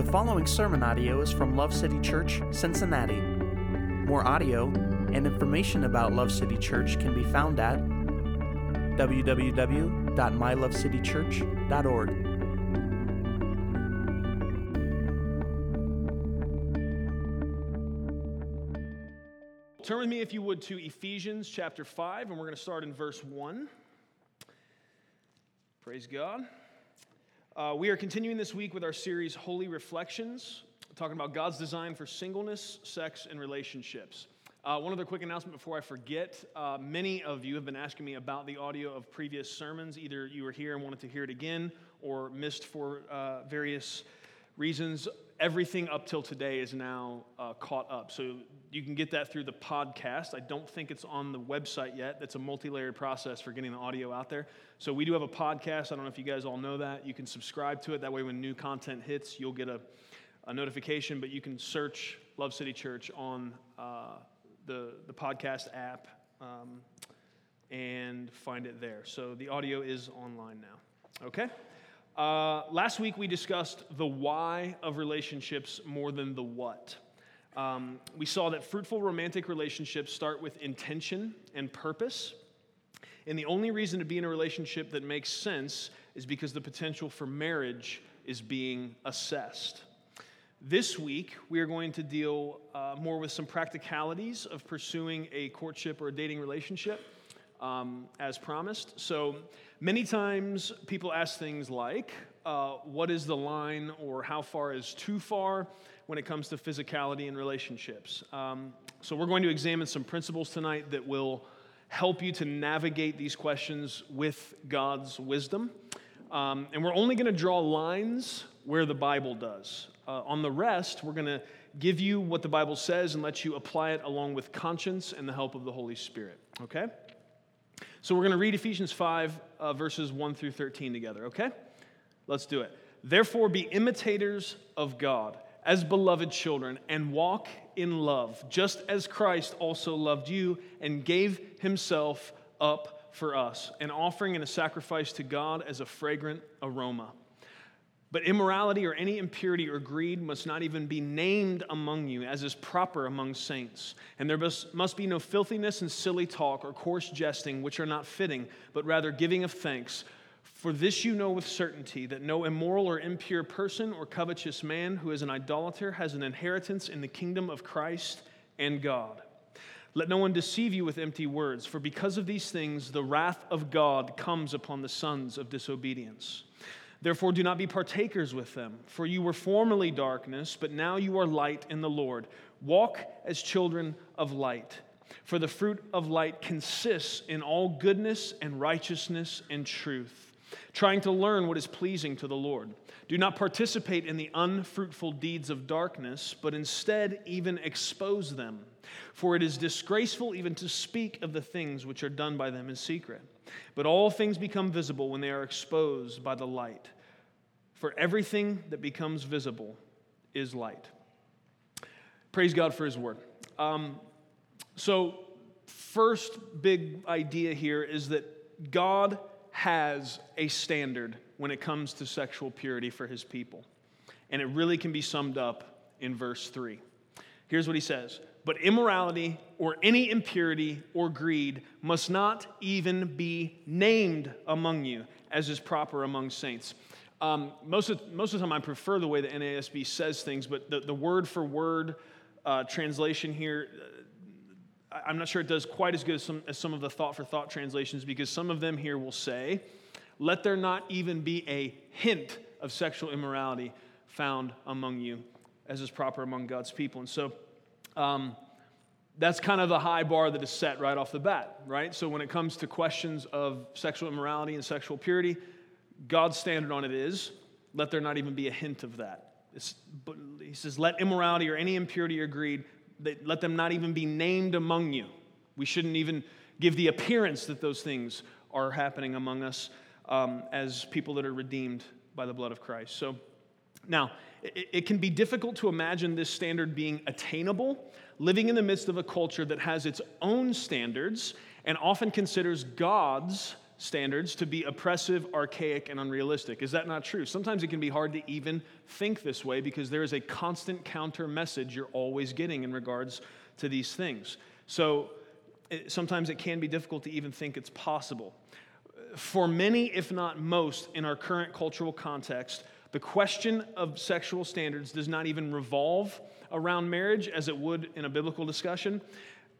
The following sermon audio is from Love City Church, Cincinnati. More audio and information about Love City Church can be found at www.mylovecitychurch.org. Turn with me, if you would, to Ephesians chapter 5, and we're going to start in verse 1. Praise God. Uh, we are continuing this week with our series, Holy Reflections, talking about God's design for singleness, sex, and relationships. Uh, one other quick announcement before I forget. Uh, many of you have been asking me about the audio of previous sermons. Either you were here and wanted to hear it again, or missed for uh, various reasons. Everything up till today is now uh, caught up. So you can get that through the podcast. I don't think it's on the website yet. That's a multi layered process for getting the audio out there. So we do have a podcast. I don't know if you guys all know that. You can subscribe to it. That way, when new content hits, you'll get a, a notification. But you can search Love City Church on uh, the, the podcast app um, and find it there. So the audio is online now. Okay? Uh, last week we discussed the why of relationships more than the what. Um, we saw that fruitful romantic relationships start with intention and purpose. And the only reason to be in a relationship that makes sense is because the potential for marriage is being assessed. This week, we are going to deal uh, more with some practicalities of pursuing a courtship or a dating relationship um, as promised. So many times people ask things like, uh, What is the line or how far is too far when it comes to physicality and relationships? Um, so we're going to examine some principles tonight that will help you to navigate these questions with God's wisdom. Um, and we're only going to draw lines where the Bible does. Uh, on the rest, we're going to give you what the Bible says and let you apply it along with conscience and the help of the Holy Spirit. Okay? So we're going to read Ephesians 5, uh, verses 1 through 13 together, okay? Let's do it. Therefore, be imitators of God as beloved children and walk in love, just as Christ also loved you and gave himself up for us, an offering and a sacrifice to God as a fragrant aroma. But immorality or any impurity or greed must not even be named among you, as is proper among saints. And there must be no filthiness and silly talk or coarse jesting, which are not fitting, but rather giving of thanks. For this you know with certainty that no immoral or impure person or covetous man who is an idolater has an inheritance in the kingdom of Christ and God. Let no one deceive you with empty words, for because of these things the wrath of God comes upon the sons of disobedience. Therefore, do not be partakers with them, for you were formerly darkness, but now you are light in the Lord. Walk as children of light. For the fruit of light consists in all goodness and righteousness and truth, trying to learn what is pleasing to the Lord. Do not participate in the unfruitful deeds of darkness, but instead even expose them. For it is disgraceful even to speak of the things which are done by them in secret. But all things become visible when they are exposed by the light. For everything that becomes visible is light. Praise God for His word. Um, so, first big idea here is that God has a standard when it comes to sexual purity for His people. And it really can be summed up in verse 3. Here's what He says but immorality or any impurity or greed must not even be named among you, as is proper among saints. Um, most, of, most of the time, I prefer the way the NASB says things, but the, the word for word uh, translation here, uh, I'm not sure it does quite as good as some, as some of the thought for thought translations because some of them here will say, Let there not even be a hint of sexual immorality found among you, as is proper among God's people. And so, um, that's kind of the high bar that is set right off the bat, right? So when it comes to questions of sexual immorality and sexual purity, God's standard on it is let there not even be a hint of that. He says, let immorality or any impurity or greed, let them not even be named among you. We shouldn't even give the appearance that those things are happening among us um, as people that are redeemed by the blood of Christ. So now, it, it can be difficult to imagine this standard being attainable, living in the midst of a culture that has its own standards and often considers God's standards to be oppressive, archaic, and unrealistic. Is that not true? Sometimes it can be hard to even think this way because there is a constant counter message you're always getting in regards to these things. So it, sometimes it can be difficult to even think it's possible. For many, if not most, in our current cultural context, the question of sexual standards does not even revolve around marriage as it would in a biblical discussion.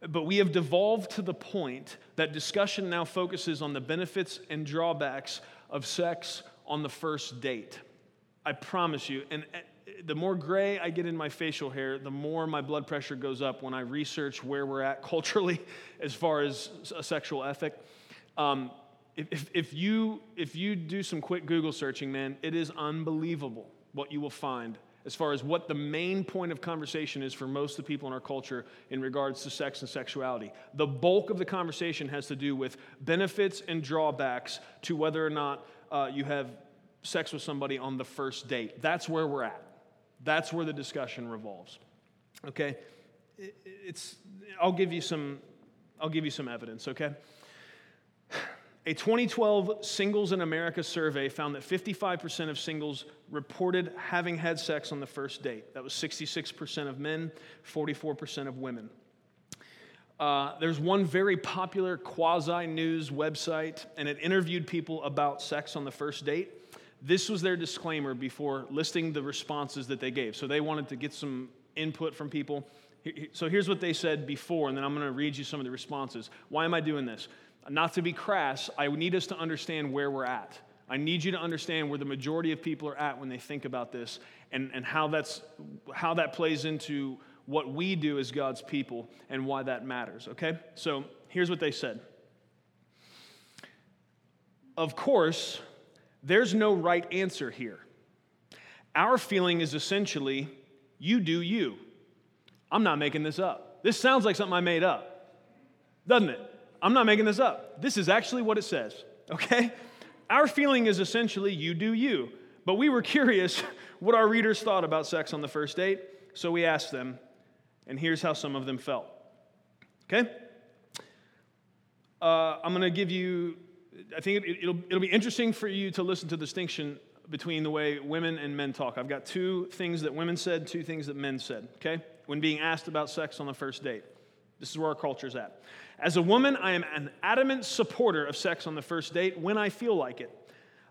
But we have devolved to the point that discussion now focuses on the benefits and drawbacks of sex on the first date. I promise you. And uh, the more gray I get in my facial hair, the more my blood pressure goes up when I research where we're at culturally as far as a sexual ethic. Um, if, if, you, if you do some quick Google searching, man, it is unbelievable what you will find as far as what the main point of conversation is for most of the people in our culture in regards to sex and sexuality. The bulk of the conversation has to do with benefits and drawbacks to whether or not uh, you have sex with somebody on the first date. That's where we're at. That's where the discussion revolves. Okay? It's, I'll give you some, I'll give you some evidence, okay? A 2012 Singles in America survey found that 55% of singles reported having had sex on the first date. That was 66% of men, 44% of women. Uh, there's one very popular quasi news website, and it interviewed people about sex on the first date. This was their disclaimer before listing the responses that they gave. So they wanted to get some input from people. So here's what they said before, and then I'm going to read you some of the responses. Why am I doing this? Not to be crass, I need us to understand where we're at. I need you to understand where the majority of people are at when they think about this and, and how, that's, how that plays into what we do as God's people and why that matters, okay? So here's what they said. Of course, there's no right answer here. Our feeling is essentially, you do you. I'm not making this up. This sounds like something I made up, doesn't it? I'm not making this up. This is actually what it says, okay? Our feeling is essentially you do you. But we were curious what our readers thought about sex on the first date, so we asked them, and here's how some of them felt. Okay? Uh, I'm going to give you, I think it, will it'll be interesting for you to listen to the distinction between the way women and men talk. I've got two things that women said, two things that men said, okay? When being asked about sex on the first date. This is where our culture's at. As a woman, I am an adamant supporter of sex on the first date when I feel like it.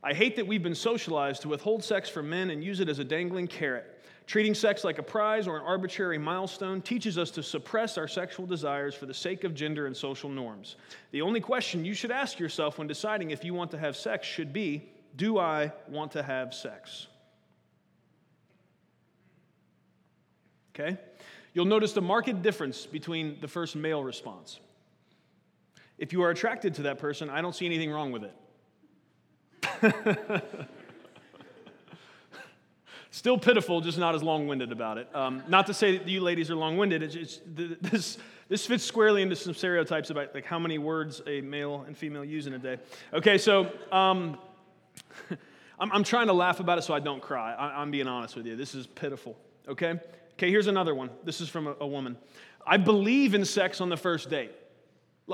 I hate that we've been socialized to withhold sex from men and use it as a dangling carrot. Treating sex like a prize or an arbitrary milestone teaches us to suppress our sexual desires for the sake of gender and social norms. The only question you should ask yourself when deciding if you want to have sex should be Do I want to have sex? Okay? You'll notice the marked difference between the first male response. If you are attracted to that person, I don't see anything wrong with it. Still pitiful, just not as long winded about it. Um, not to say that you ladies are long winded, this, this fits squarely into some stereotypes about like how many words a male and female use in a day. Okay, so um, I'm, I'm, trying to laugh about it so I don't cry. I, am being honest with you. This is pitiful, okay? Okay, here's another one. This is from a, a woman. I believe in sex on the first date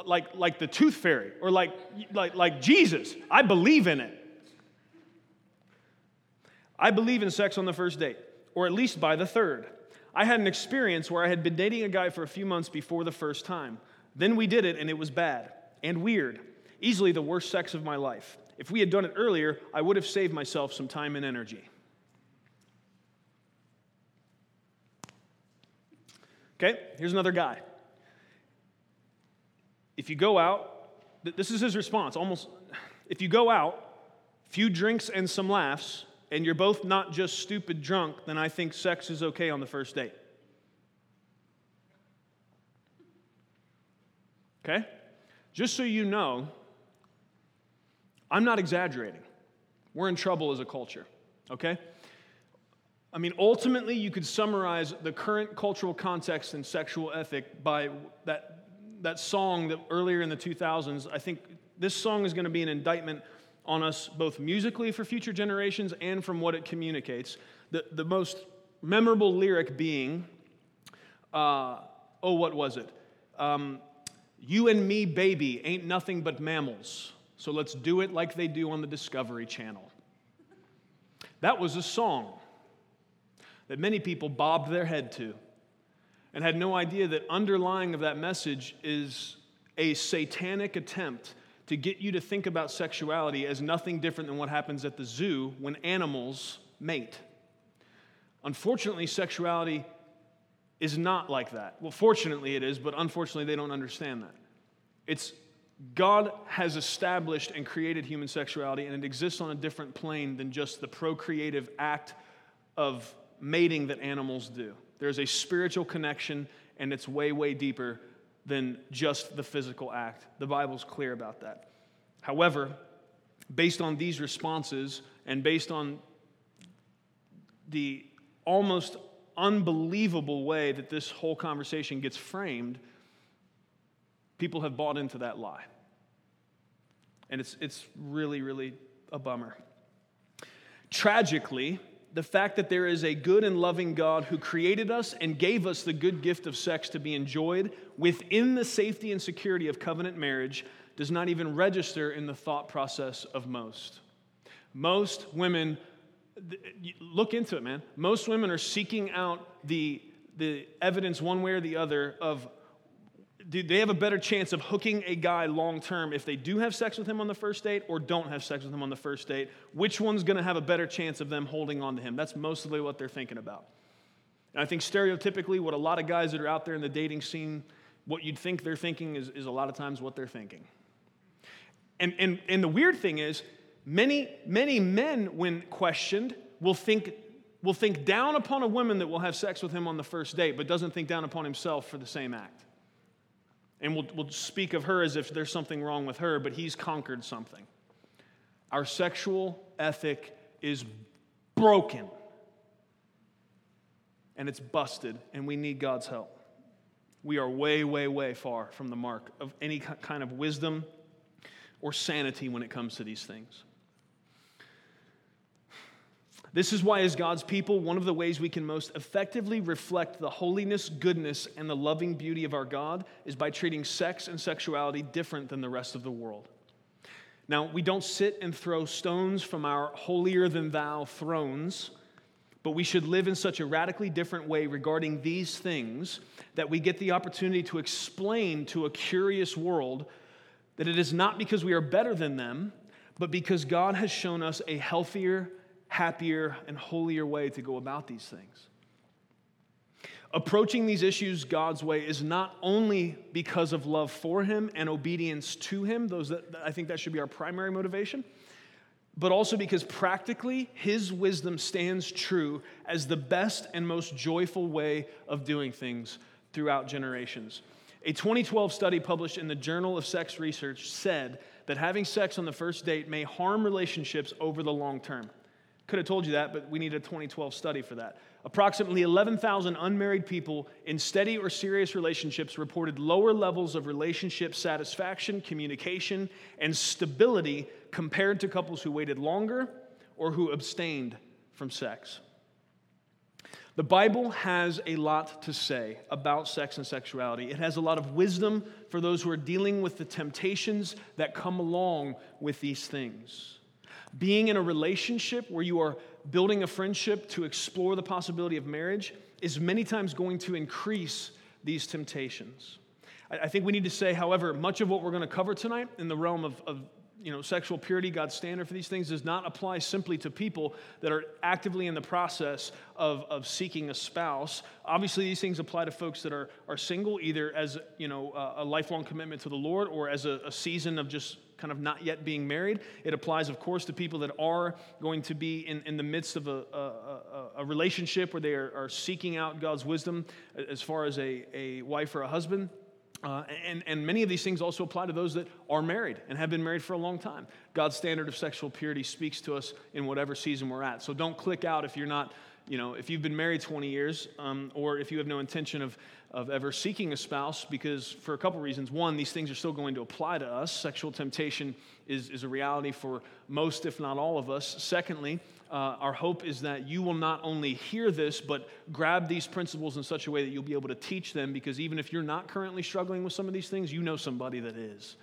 like, like the tooth fairy or like, like, like Jesus. I believe in it. I believe in sex on the first date, or at least by the third. I had an experience where I had been dating a guy for a few months before the first time. Then we did it, and it was bad and weird. Easily the worst sex of my life. If we had done it earlier, I would have saved myself some time and energy. Okay, here's another guy. If you go out, this is his response almost, if you go out, few drinks and some laughs, and you're both not just stupid drunk, then I think sex is okay on the first date. Okay? Just so you know, I'm not exaggerating. We're in trouble as a culture, okay? I mean, ultimately, you could summarize the current cultural context and sexual ethic by that that song that earlier in the 2000s, I think this song is going to be an indictment on us both musically for future generations and from what it communicates. The, the most memorable lyric being, uh, oh, what was it? Um, you and me, baby, ain't nothing but mammals. So let's do it like they do on the Discovery Channel. That was a song that many people bobbed their head to and had no idea that underlying of that message is a satanic attempt to get you to think about sexuality as nothing different than what happens at the zoo when animals mate. Unfortunately, sexuality is not like that. Well, fortunately it is, but unfortunately they don't understand that. It's God has established and created human sexuality, and it exists on a different plane than just the procreative act of mating that animals do. There's a spiritual connection, and it's way, way deeper than just the physical act. The Bible's clear about that. However, based on these responses and based on the almost unbelievable way that this whole conversation gets framed, people have bought into that lie. And it's, it's really, really a bummer. Tragically, the fact that there is a good and loving God who created us and gave us the good gift of sex to be enjoyed within the safety and security of covenant marriage does not even register in the thought process of most. Most women, look into it, man. Most women are seeking out the, the evidence one way or the other of do they have a better chance of hooking a guy long term if they do have sex with him on the first date or don't have sex with him on the first date? Which one's going to have a better chance of them holding on to him? That's mostly what they're thinking about. And I think stereotypically, what a lot of guys that are out there in the dating scene, what you'd think they're thinking is, is a lot of times what they're thinking. And, and, and the weird thing is, many, many men, when questioned, will think, will think down upon a woman that will have sex with him on the first date, but doesn't think down upon himself for the same act. And we'll, we'll speak of her as if there's something wrong with her, but he's conquered something. Our sexual ethic is broken. And it's busted, and we need God's help. We are way, way, way far from the mark of any kind of wisdom or sanity when it comes to these things. This is why, as God's people, one of the ways we can most effectively reflect the holiness, goodness, and the loving beauty of our God is by treating sex and sexuality different than the rest of the world. Now, we don't sit and throw stones from our holier than thou thrones, but we should live in such a radically different way regarding these things that we get the opportunity to explain to a curious world that it is not because we are better than them, but because God has shown us a healthier, happier, and holier way to go about these things. Approaching these issues God's way is not only because of love for Him and obedience to Him, those that, I think that should be our primary motivation, but also because practically His wisdom stands true as the best and most joyful way of doing things throughout generations. A 2012 study published in the Journal of Sex Research said that having sex on the first date may harm relationships over the long term. Could have told you that, but we need a 2012 study for that. Approximately 11,000 unmarried people in steady or serious relationships reported lower levels of relationship satisfaction, communication, and stability compared to couples who waited longer or who abstained from sex. The Bible has a lot to say about sex and sexuality. It has a lot of wisdom for those who are dealing with the temptations that come along with these things. Being in a relationship where you are building a friendship to explore the possibility of marriage is many times going to increase these temptations. I think we need to say, however, much of what we're going to cover tonight in the realm of, of you know, sexual purity, God's standard for these things, does not apply simply to people that are actively in the process of, of seeking a spouse. Obviously, these things apply to folks that are, are single, either as you know, a, a lifelong commitment to the Lord or as a, a season of just kind of not yet being married. It applies, of course, to people that are going to be in, in the midst of a, a, a relationship where they are, are, seeking out God's wisdom as far as a, a wife or a husband. Uh, and, and many of these things also apply to those that are married and have been married for a long time. God's standard of sexual purity speaks to us in whatever season we're at. So don't click out if you're not, you know, if you've been married 20 years um, or if you have no intention of of ever seeking a spouse because, for a couple reasons. One, these things are still going to apply to us. Sexual temptation is, is a reality for most, if not all of us. Secondly, uh, our hope is that you will not only hear this, but grab these principles in such a way that you'll be able to teach them because even if you're not currently struggling with some of these things, you know somebody that is.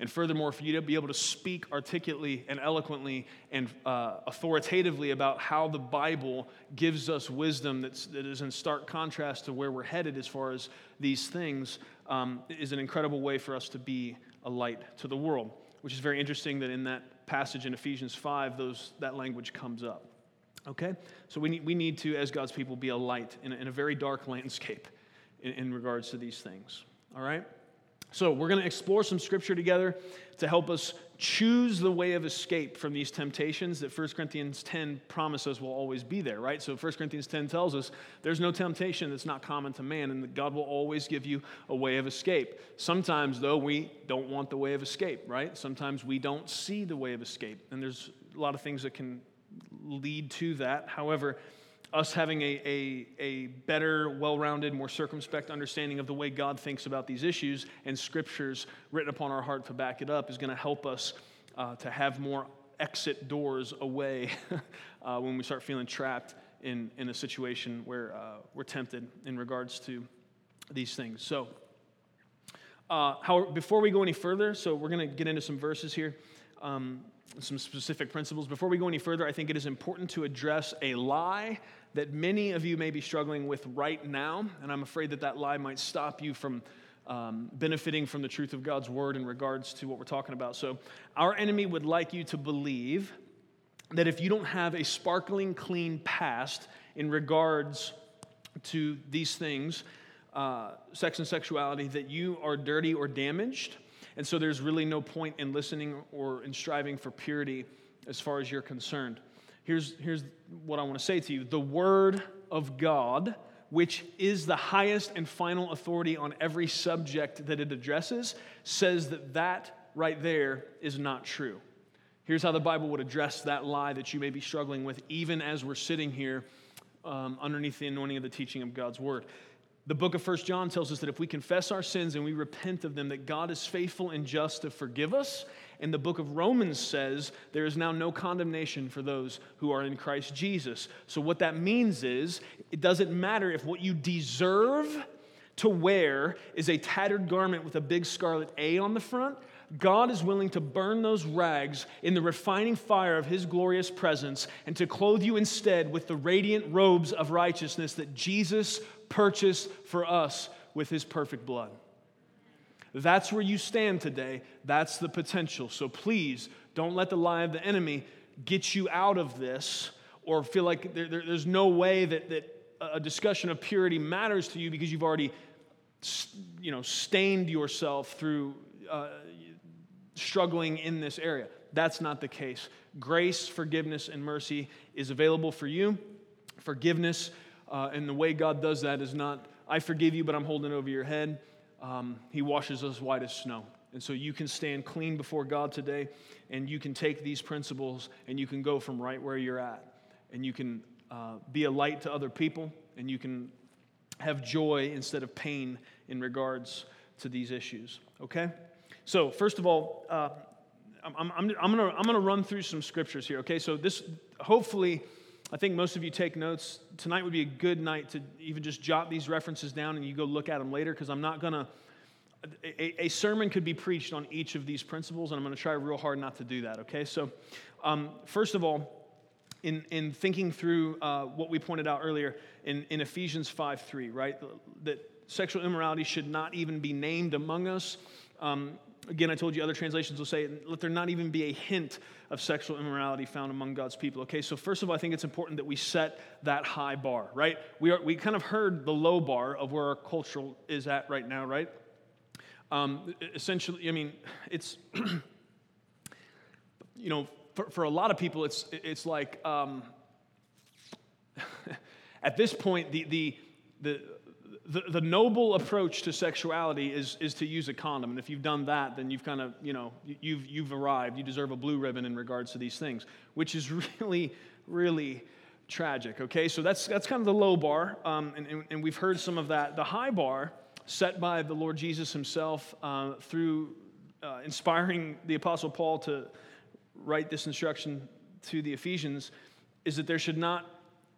And furthermore, for you to be able to speak articulately and eloquently and uh, authoritatively about how the Bible gives us wisdom that's, that is in stark contrast to where we're headed as far as these things um, is an incredible way for us to be a light to the world, which is very interesting that in that passage in Ephesians 5, those, that language comes up. Okay? So we need, we need to, as God's people, be a light in a, in a very dark landscape in, in regards to these things. All right? So, we're going to explore some scripture together to help us choose the way of escape from these temptations that 1 Corinthians 10 promises will always be there, right? So, 1 Corinthians 10 tells us there's no temptation that's not common to man, and that God will always give you a way of escape. Sometimes, though, we don't want the way of escape, right? Sometimes we don't see the way of escape, and there's a lot of things that can lead to that. However, us having a, a, a better, well rounded, more circumspect understanding of the way God thinks about these issues and scriptures written upon our heart to back it up is going to help us uh, to have more exit doors away uh, when we start feeling trapped in, in a situation where uh, we're tempted in regards to these things. So, uh, how, before we go any further, so we're going to get into some verses here. Um, some specific principles. Before we go any further, I think it is important to address a lie that many of you may be struggling with right now, and I'm afraid that that lie might stop you from um, benefiting from the truth of God's word in regards to what we're talking about. So, our enemy would like you to believe that if you don't have a sparkling clean past in regards to these things, uh, sex and sexuality, that you are dirty or damaged. And so there's really no point in listening or in striving for purity as far as you're concerned here's, here's what I want to say to you the Word of God, which is the highest and final authority on every subject that it addresses, says that that right there is not true. Here's how the Bible would address that lie that you may be struggling with, even as we're sitting here um, underneath the anointing of the teaching of God's Word. The book of First John tells us that if we confess our sins and we repent of them, that God is faithful and just to forgive us and the book of Romans says there is now no condemnation for those who are in Christ Jesus. So, what that means is it doesn't matter if what you deserve to wear is a tattered garment with a big scarlet A on the front. God is willing to burn those rags in the refining fire of His glorious presence and to clothe you instead with the radiant robes of righteousness that Jesus purchased for us with His perfect blood. That's where you stand today. That's the potential. So please don't let the lie of the enemy get you out of this or feel like there, there, there's no way that, that a discussion of purity matters to you because you've already you know, stained yourself through uh, struggling in this area. That's not the case. Grace, forgiveness, and mercy is available for you. Forgiveness, uh, and the way God does that is not, I forgive you, but I'm holding over your head um, He washes us white as snow. And so you can stand clean before God today, and you can take these principles and you can go from right where you're at. And you can uh, be a light to other people, and you can have joy instead of pain in regards to these issues. Okay? So, first of all, uh, I'm, I'm, I'm going to I'm gonna run through some scriptures here. Okay? So, this hopefully I think most of you take notes. Tonight would be a good night to even just jot these references down and you go look at them later because I'm not going to. A, a, sermon could be preached on each of these principles, and I'm going to try real hard not to do that, okay? So, um, first of all, in, in thinking through uh, what we pointed out earlier in, in Ephesians 5 3, right? That sexual immorality should not even be named among us. Um, Again, I told you other translations will say, let there not even be a hint of sexual immorality found among God's people. Okay, so first of all, I think it's important that we set that high bar, right? We, are, we kind of heard the low bar of where our culture is at right now, right? Um, essentially, I mean, it's, you know, for, for a lot of people, it's, it's like, um, at this point, the, the, the, the, the noble approach to sexuality is, is to use a condom. And if you've done that, then you've kind of, you know, you've, you've arrived. You deserve a blue ribbon in regards to these things, which is really, really tragic. Okay, so that's, that's kind of the low bar. Um, and, and, and, we've heard some of that. The high bar, set by the Lord Jesus himself uh, through uh, inspiring the Apostle Paul to write this instruction to the Ephesians, is that there should not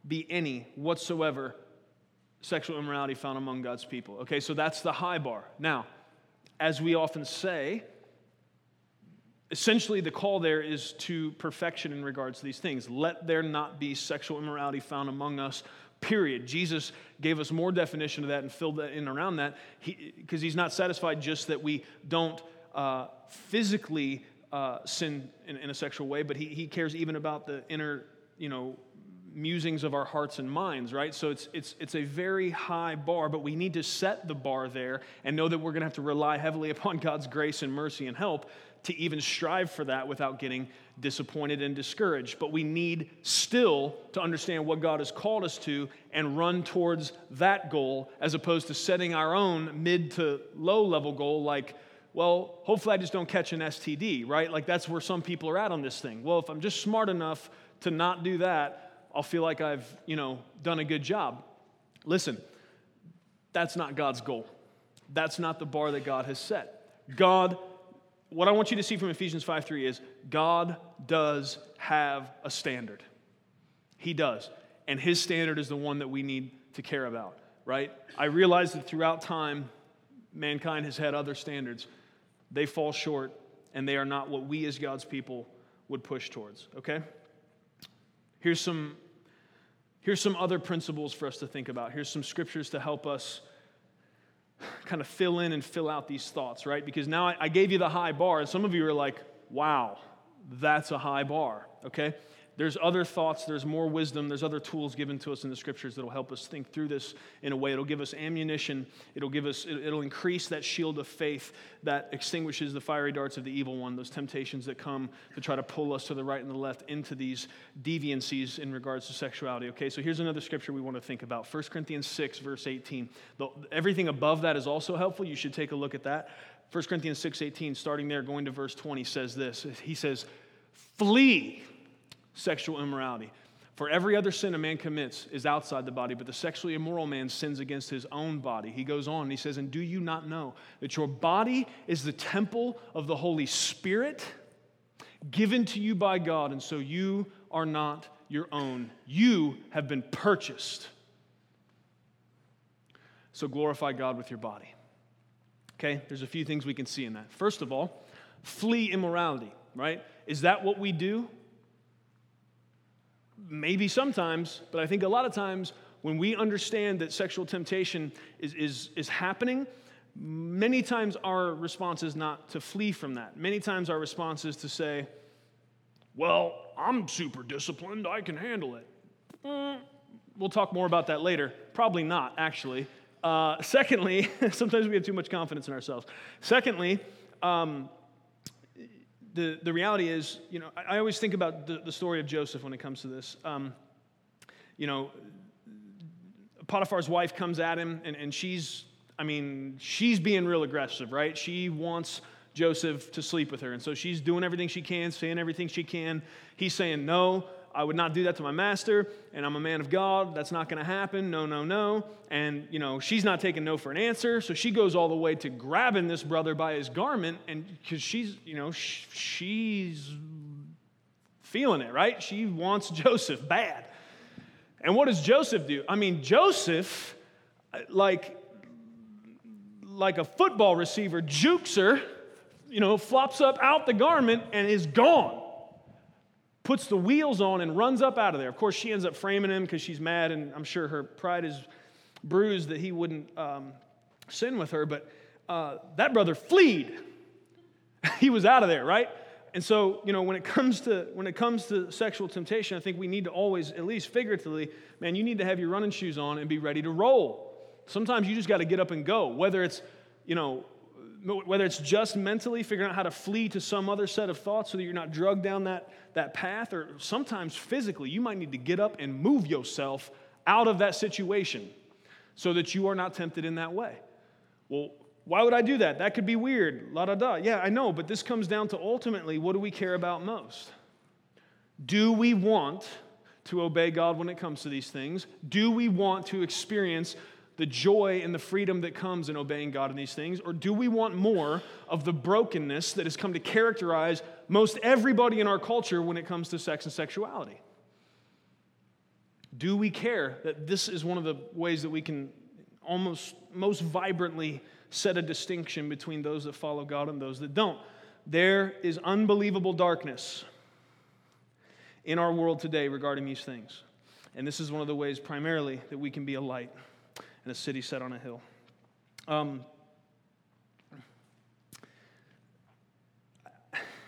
be any whatsoever sexual immorality found among God's people. Okay, so that's the high bar. Now, as we often say, essentially, the call there is to perfection in regards to these things. Let there not be sexual immorality found among us, period. Jesus gave us more definition of that and filled that in around that because he, he's not satisfied just that we don't uh, physically uh, sin in, in, a sexual way, but he, he cares even about the inner, you know, musings of our hearts and minds, right? So it's, it's, it's a very high bar, but we need to set the bar there and know that we're going to have to rely heavily upon God's grace and mercy and help to even strive for that without getting disappointed and discouraged. But we need still to understand what God has called us to and run towards that goal as opposed to setting our own mid to low level goal like, well, hopefully I just don't catch an STD, right? Like that's where some people are at on this thing. Well, if I'm just smart enough to not do that, I'll feel like I've, you know, done a good job. Listen, that's not God's goal. That's not the bar that God has set. God, what I want you to see from Ephesians 5 3 is God does have a standard. He does. And his standard is the one that we need to care about, right? I realize that throughout time, mankind has had other standards. They fall short, and they are not what we as God's people would push towards, okay? Here's some, here's some other principles for us to think about. Here's some scriptures to help us kind of fill in and fill out these thoughts, right? Because now I, I gave you the high bar, and some of you are like, wow, that's a high bar, okay? There's other thoughts, there's more wisdom, there's other tools given to us in the scriptures that'll help us think through this in a way. It'll give us ammunition, it'll give us it'll increase that shield of faith that extinguishes the fiery darts of the evil one, those temptations that come to try to pull us to the right and the left into these deviancies in regards to sexuality. Okay, so here's another scripture we want to think about. 1 Corinthians 6, verse 18. The, everything above that is also helpful. You should take a look at that. 1 Corinthians 6, 18, starting there, going to verse 20, says this. He says, Flee sexual immorality. For every other sin a man commits is outside the body, but the sexually immoral man sins against his own body. He goes on and he says, And do you not know that your body is the temple of the Holy Spirit given to you by God, and so you are not your own? You have been purchased. So glorify God with your body. Okay, there's a few things we can see in that. First of all, flee immorality, right? Is that what we do? Maybe sometimes, but I think a lot of times when we understand that sexual temptation is, is, is happening, many times our response is not to flee from that. Many times our response is to say, Well, I'm super disciplined, I can handle it. Mm, we'll talk more about that later. Probably not, actually. Uh, secondly, sometimes we have too much confidence in ourselves. Secondly, um, the, the reality is, you know, I, I always think about the, the, story of Joseph when it comes to this. Um, you know, Potiphar's wife comes at him, and, and she's, I mean, she's being real aggressive, right? She wants Joseph to sleep with her. And so she's doing everything she can, saying everything she can. He's saying, No, I would not do that to my master, and I'm a man of God. That's not going to happen. No, no, no. And, you know, she's not taking no for an answer. So she goes all the way to grabbing this brother by his garment, and because she's, you know, sh- she's feeling it, right? She wants Joseph bad. And what does Joseph do? I mean, Joseph, like, like a football receiver, jukes her, you know, flops up out the garment and is gone puts the wheels on and runs up out of there. Of course, she ends up framing him because she's mad, and I'm sure her pride is bruised that he wouldn't um, sin with her. But uh, that brother fleed. he was out of there, right? And so, you know, when it comes to when it comes to sexual temptation, I think we need to always, at least figuratively, man, you need to have your running shoes on and be ready to roll. Sometimes you just got to get up and go. Whether it's, you know, whether it's just mentally figuring out how to flee to some other set of thoughts so that you're not drugged down that, that path, or sometimes physically, you might need to get up and move yourself out of that situation so that you are not tempted in that way. Well, why would I do that? That could be weird. La da da. Yeah, I know, but this comes down to ultimately what do we care about most? Do we want to obey God when it comes to these things? Do we want to experience the joy and the freedom that comes in obeying God in these things? Or do we want more of the brokenness that has come to characterize most everybody in our culture when it comes to sex and sexuality? Do we care that this is one of the ways that we can almost most vibrantly set a distinction between those that follow God and those that don't? There is unbelievable darkness in our world today regarding these things. And this is one of the ways, primarily, that we can be a light in a city set on a hill. Um,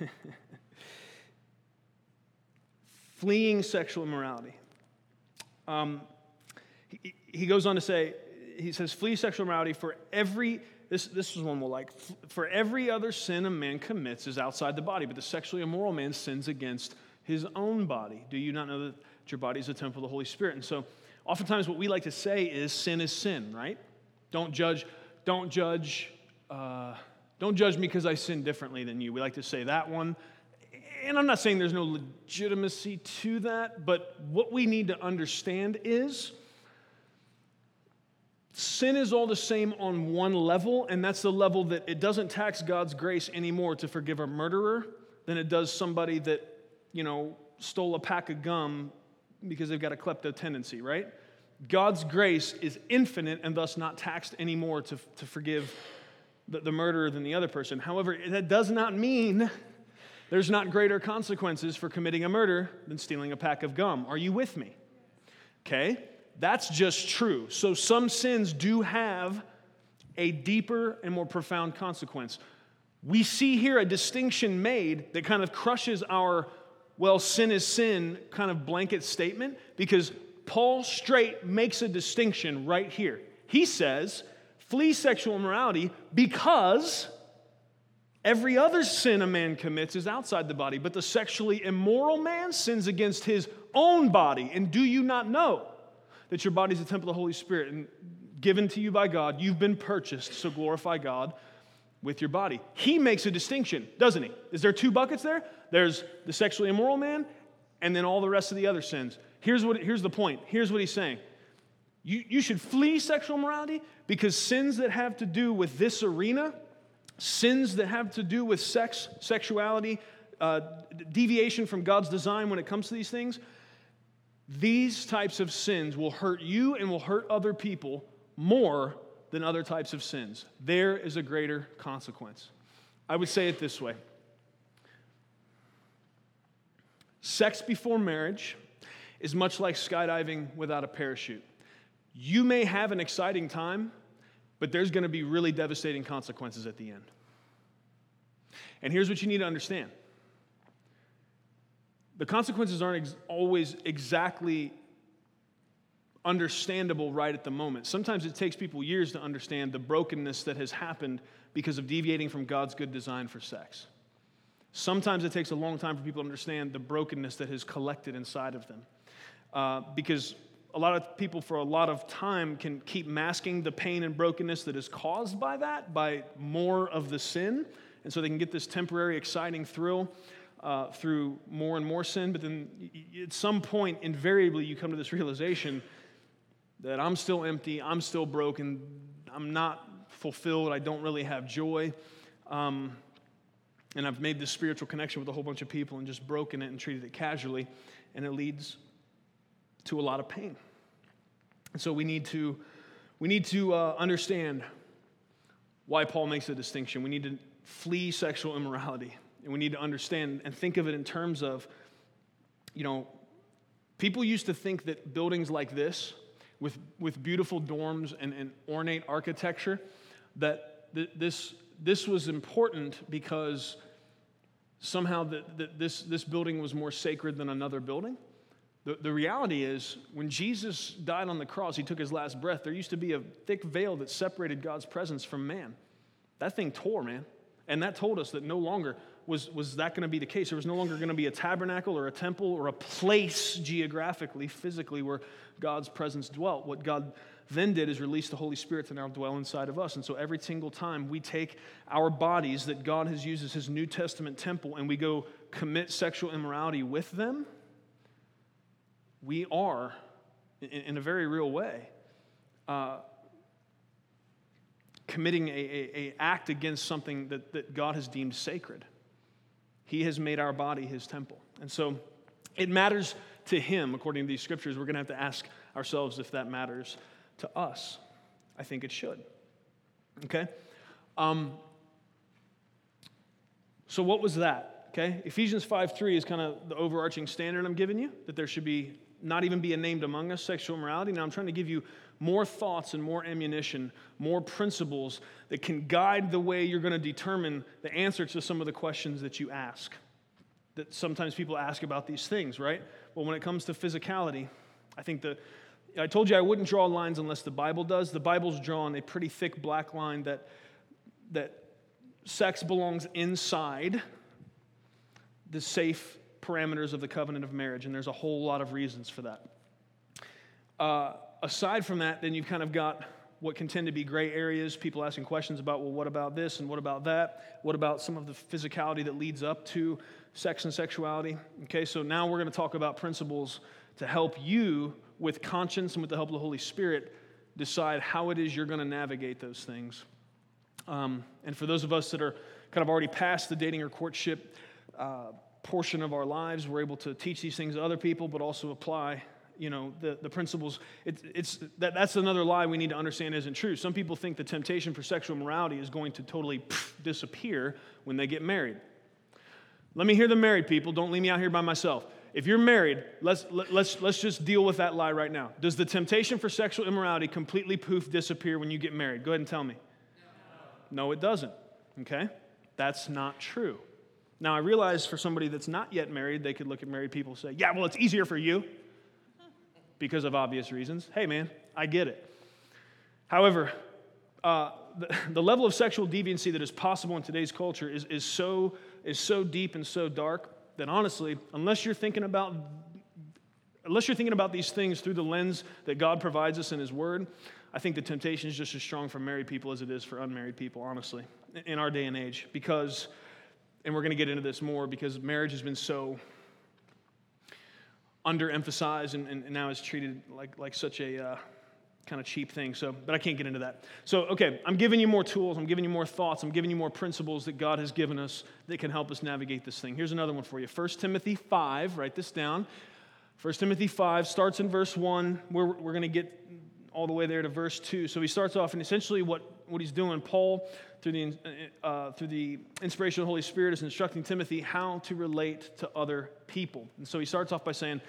fleeing sexual immorality. Um, he, he goes on to say, he says, flee sexual immorality for every, this, this is one we'll like, for every other sin a man commits is outside the body, but the sexually immoral man sins against his own body. Do you not know that your body is a temple of the Holy Spirit? And so, oftentimes, what we like to say is sin is sin, right? Don't judge, don't judge, uh, don't judge me because I sin differently than you. We like to say that one. And I'm not saying there's no legitimacy to that, but what we need to understand is sin is all the same on one level, and that's the level that it doesn't tax God's grace anymore to forgive a murderer than it does somebody that you know, stole a pack of gum because they've got a klepto tendency, right? God's grace is infinite and thus not taxed anymore to, to forgive the, the murderer than the other person. However, that does not mean there's not greater consequences for committing a murder than stealing a pack of gum. Are you with me? Okay? That's just true. So some sins do have a deeper and more profound consequence. We see here a distinction made that kind of crushes our well, sin is sin kind of blanket statement because Paul straight makes a distinction right here. He says, flee sexual immorality because every other sin a man commits is outside the body, but the sexually immoral man sins against his own body. And do you not know that your body is a temple of the Holy Spirit and given to you by God? You've been purchased, so glorify God with your body. He makes a distinction, doesn't he? Is there two buckets there? There's the sexually immoral man and then all the rest of the other sins. Here's, what, here's the point. Here's what he's saying. You, you should flee sexual morality because sins that have to do with this arena, sins that have to do with sex, sexuality, uh, deviation from God's design when it comes to these things, these types of sins will hurt you and will hurt other people more than other types of sins. There is a greater consequence. I would say it this way Sex before marriage is much like skydiving without a parachute. You may have an exciting time, but there's going to be really devastating consequences at the end. And here's what you need to understand the consequences aren't ex- always exactly understandable right at the moment. Sometimes it takes people years to understand the brokenness that has happened because of deviating from God's good design for sex. Sometimes it takes a long time for people to understand the brokenness that has collected inside of them. Uh, because a lot of people, for a lot of time, can keep masking the pain and brokenness that is caused by that, by more of the sin. And so they can get this temporary, exciting thrill uh, through more and more sin. But then at some point, invariably, you come to this realization that I'm still empty, I'm still broken, I'm not fulfilled, I don't really have joy. Um, and I've made this spiritual connection with a whole bunch of people and just broken it and treated it casually, and it leads to a lot of pain. And so we need to, we need to uh, understand why Paul makes the distinction. We need to flee sexual immorality, and we need to understand and think of it in terms of, you know, people used to think that buildings like this with, with beautiful dorms and, and ornate architecture, that th- this, this was important because somehow that, this, this building was more sacred than another building. The, the reality is, when Jesus died on the cross, he took his last breath, there used to be a thick veil that separated God's presence from man. That thing tore, man. And that told us that no longer was, was that going to be the case. There was no longer going to be a tabernacle or a temple or a place geographically, physically, where God's presence dwelt. What God then did is release the Holy Spirit to now dwell inside of us. And so every single time we take our bodies that God has used as his New Testament temple and we go commit sexual immorality with them, we are, in, in a very real way, uh, committing a, a, a, act against something that, that God has deemed sacred. He has made our body his temple. And so it matters to him, according to these scriptures. We're going to have to ask ourselves if that matters to us. I think it should. Okay? Um, So, what was that? Okay, Ephesians 5 3 is kind of the overarching standard I'm giving you that there should be not even be a named among us sexual immorality. Now, I'm trying to give you more thoughts and more ammunition, more principles that can guide the way you're going to determine the answer to some of the questions that you ask. That sometimes people ask about these things, right? Well, when it comes to physicality, I think the I told you I wouldn't draw lines unless the Bible does. The Bible's drawn a pretty thick black line that, that sex belongs inside the safe parameters of the covenant of marriage, and there's a whole lot of reasons for that. Uh, aside from that, then you've kind of got what can tend to be gray areas, people asking questions about, well, what about this and what about that? What about some of the physicality that leads up to sex and sexuality? Okay, so now we're going to talk about principles to help you, with conscience and with the help of the Holy Spirit, decide how it is you're going to navigate those things. Um, and for those of us that are kind of already past the dating or courtship uh, portion of our lives, we're able to teach these things to other people, but also apply you know the, the principles it, it's that, that's another lie we need to understand isn't true. Some people think the temptation for sexual morality is going to totally pff, disappear when they get married. Let me hear the married people. Don't leave me out here by myself. If you're married let's let, let's let's just deal with that lie right now. Does the temptation for sexual immorality completely poof disappear when you get married? Go ahead and tell me. No, no it doesn't okay? That's not true. Now, I realize for somebody that's not yet married, they could look at married people and say, Yeah, well, it's easier for you because of obvious reasons. Hey, man, I get it. However, uh, the, the, level of sexual deviancy that is possible in today's culture is, is, so, is so deep and so dark that honestly, unless you're thinking about unless you're thinking about these things through the lens that God provides us in His Word, I think the temptation is just as strong for married people as it is for unmarried people, honestly, in our day and age. Because, and we're going to get into this more, because marriage has been so underemphasized and, and now is treated like, like such a uh, kind of cheap thing. So, but I can't get into that. So, okay, I'm giving you more tools. I'm giving you more thoughts. I'm giving you more principles that God has given us that can help us navigate this thing. Here's another one for you 1 Timothy 5, write this down. 1 Timothy 5 starts in verse 1. We're, we're going to get all the way there to verse 2. So he starts off, and essentially what, what he's doing, Paul through the, uh, through the inspiration of the Holy Spirit, is instructing Timothy how to relate to other people. And so he starts off by saying,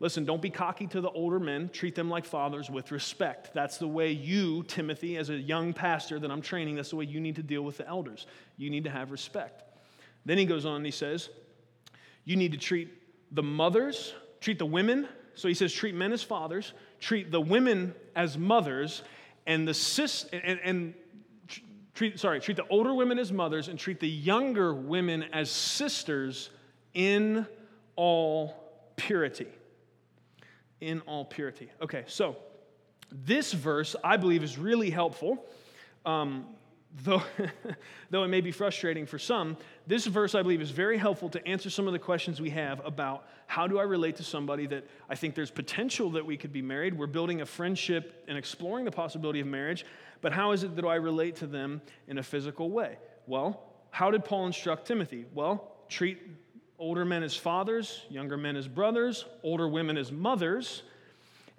Listen, don't be cocky to the older men. Treat them like fathers with respect. That's the way you, Timothy, as a young pastor that I'm training, that's the way you need to deal with the elders. You need to have respect. Then he goes on and he says, You need to treat the mothers, treat the women. So he says, treat men as fathers, treat the women as mothers, and the sis and, and treat, sorry, treat the older women as mothers and treat the younger women as sisters in all purity. In all purity. Okay, so this verse I believe is really helpful. Um, though, though it may be frustrating for some, this verse I believe is very helpful to answer some of the questions we have about how do I relate to somebody that I think there's potential that we could be married. We're building a friendship and exploring the possibility of marriage. But how is it that I relate to them in a physical way? Well, how did Paul instruct Timothy? Well, treat older men as fathers, younger men as brothers, older women as mothers,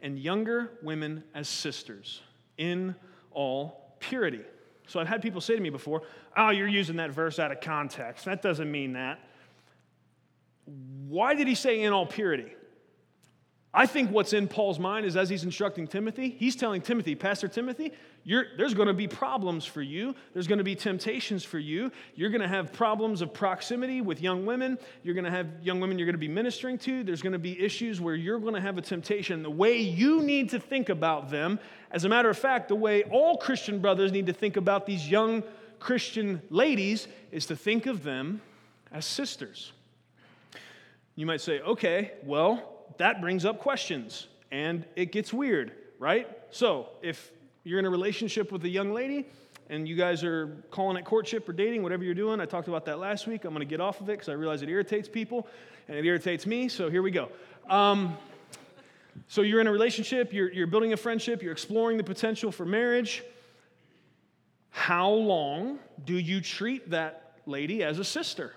and younger women as sisters in all purity. So I've had people say to me before, oh, you're using that verse out of context. That doesn't mean that. Why did he say in all purity? I think what's in Paul's mind is as he's instructing Timothy, he's telling Timothy, Pastor Timothy, there's going to be problems for you. There's going to be temptations for you. You're going to have problems of proximity with young women. You're going to have young women you're going to be ministering to. There's going to be issues where you're going to have a temptation. The way you need to think about them, as a matter of fact, the way all Christian brothers need to think about these young Christian ladies is to think of them as sisters. You might say, okay, well, that brings up questions and it gets weird, right? So, if you're in a relationship with a young lady and you guys are calling it courtship or dating, whatever you're doing, I talked about that last week. I'm going to get off of it because I realize it irritates people and it irritates me. So, here we go. Um, so, you're in a relationship, you're, you're building a friendship, you're exploring the potential for marriage. How long do you treat that lady as a sister?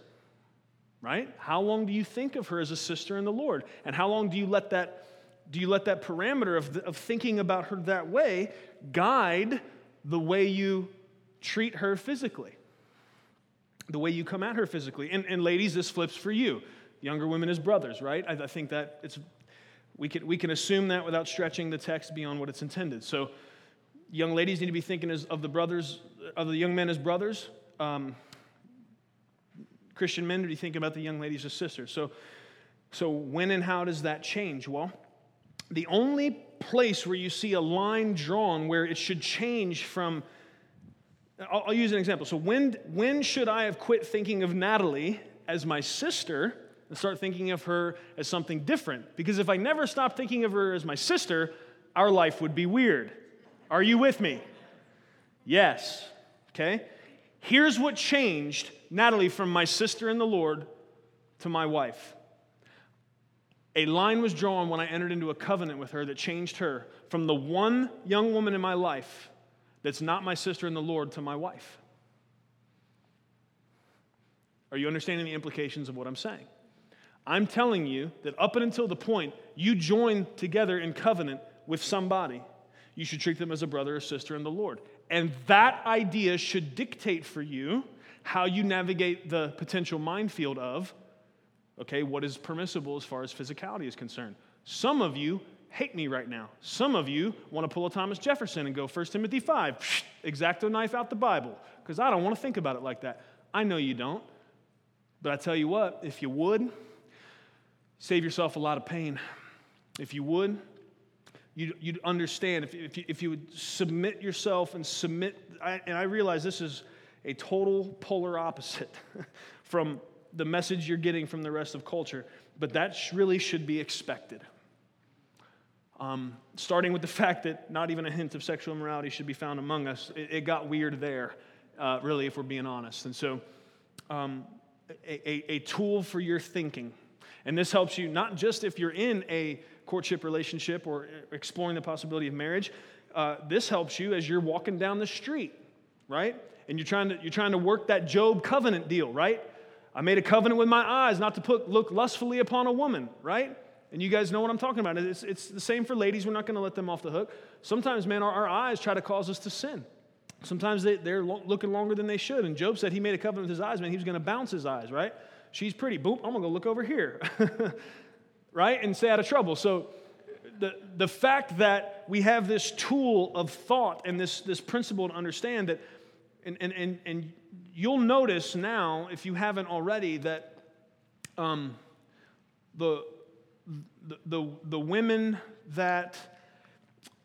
Right? How long do you think of her as a sister in the Lord? And how long do you let that, do you let that parameter of, the, of thinking about her that way guide the way you treat her physically? the way you come at her physically. And, and ladies, this flips for you. Younger women as brothers, right? I, I think that it's, we can, we can assume that without stretching the text beyond what it's intended. So, young ladies need to be thinking as, of the brothers, of the young men as brothers. Um, Christian men need to be thinking about the young ladies as sisters. So, so when and how does that change? Well, the only place where you see a line drawn where it should change from I'll, I'll, use an example. So, when, when should I have quit thinking of Natalie as my sister and start thinking of her as something different? Because if I never stopped thinking of her as my sister, our life would be weird. Are you with me? Yes. Okay? Here's what changed Natalie from my sister in the Lord to my wife. A line was drawn when I entered into a covenant with her that changed her from the one young woman in my life that's not my sister in the Lord to my wife. Are you understanding the implications of what I'm saying? I'm telling you that up until the point you join together in covenant with somebody, you should treat them as a brother or sister in the Lord. And that idea should dictate for you how you navigate the potential minefield of, okay, what is permissible as far as physicality is concerned. Some of you hate me right now. Some of you want to pull a Thomas Jefferson and go 1 Timothy 5, X-Acto knife out the Bible, because I don't want to think about it like that. I know you don't. But I tell you what, if you would, save yourself a lot of pain. If you would, you'd, you'd understand. If, if, you, if you would submit yourself and submit, I, and I realize this is a total polar opposite from the message you're getting from the rest of culture, but that really should be expected. Um, starting with the fact that not even a hint of sexual immorality should be found among us. It, it got weird there, uh, really, if we're being honest. And so, um, a, a, a tool for your thinking. And this helps you not just if you're in a courtship relationship or exploring the possibility of marriage, uh, this helps you as you're walking down the street, right? And you're trying, to, you're trying to work that Job covenant deal, right? I made a covenant with my eyes not to put, look lustfully upon a woman, right? And you guys know what I'm talking about. It's, it's the same for ladies. We're not going to let them off the hook. Sometimes, man, our, our eyes try to cause us to sin. Sometimes they, they're lo- looking longer than they should. And Job said he made a covenant with his eyes, man. He was going to bounce his eyes, right? She's pretty. Boom, I'm going to go look over here, right? And stay out of trouble. So the, the fact that we have this tool of thought and this, this principle to understand that, and, and, and, and you'll notice now, if you haven't already, that um, the, the, the, the women that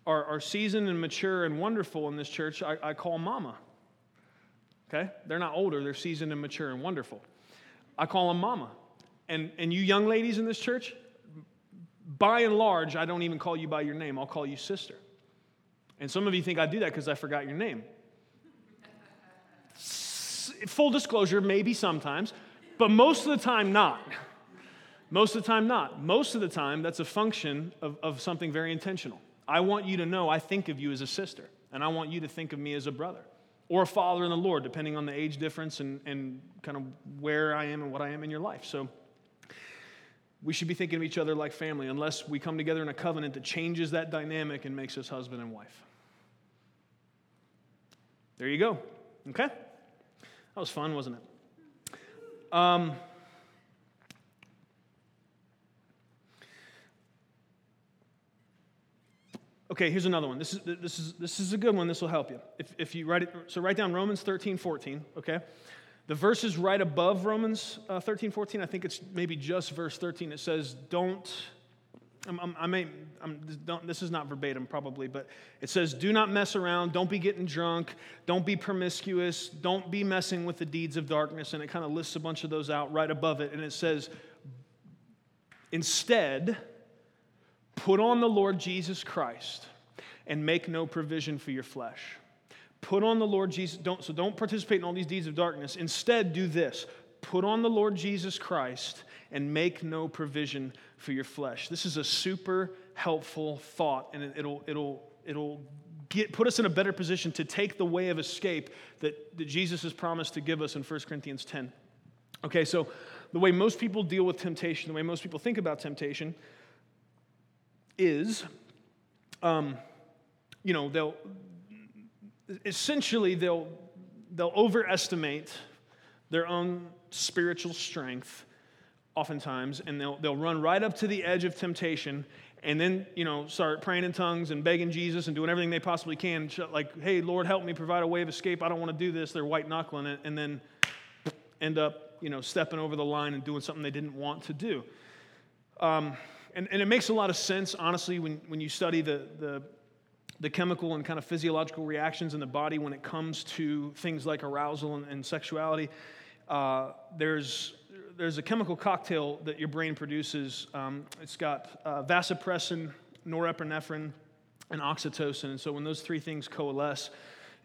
are, are seasoned and mature and wonderful in this church, I, I call mama. Okay? They're not older, they're seasoned and mature and wonderful. I call them mama. And, and you young ladies in this church, by and large, I don't even call you by your name, I'll call you sister. And some of you think I do that because I forgot your name. Full disclosure, maybe sometimes, but most of the time, not. Most of the time, not. Most of the time, that's a function of, of something very intentional. I want you to know I think of you as a sister, and I want you to think of me as a brother or a father in the Lord, depending on the age difference and, and kind of where I am and what I am in your life. So we should be thinking of each other like family unless we come together in a covenant that changes that dynamic and makes us husband and wife. There you go. Okay? That was fun, wasn't it? Um, Okay, here's another one. This is, this is, this is a good one. This will help you. If, if you write it, so write down Romans 13, 14, okay? The verses right above Romans uh, 13, 14. I think it's maybe just verse 13. It says, don't, I'm, I'm, I may, I'm, don't, this is not verbatim probably, but it says, do not mess around. Don't be getting drunk. Don't be promiscuous. Don't be messing with the deeds of darkness. And it kind of lists a bunch of those out right above it. And it says, instead, Put on the Lord Jesus Christ and make no provision for your flesh. Put on the Lord Jesus. Don't, so don't participate in all these deeds of darkness. Instead, do this put on the Lord Jesus Christ and make no provision for your flesh. This is a super helpful thought, and it, will it'll, it'll get, put us in a better position to take the way of escape that, that Jesus has promised to give us in 1 Corinthians 10. Okay, so the way most people deal with temptation, the way most people think about temptation, is, um, you know, they'll essentially they'll they'll overestimate their own spiritual strength, oftentimes, and they'll, they'll run right up to the edge of temptation and then, you know, start praying in tongues and begging Jesus and doing everything they possibly can. Like, hey, Lord, help me provide a way of escape. I don't want to do this. They're white knuckling it, and then end up, you know, stepping over the line and doing something they didn't want to do. Um, and, and it makes a lot of sense, honestly, when, when you study the, the, the chemical and kind of physiological reactions in the body when it comes to things like arousal and, and sexuality. Uh, there's, there's a chemical cocktail that your brain produces. Um, it's got uh, vasopressin, norepinephrine, and oxytocin. And so when those three things coalesce,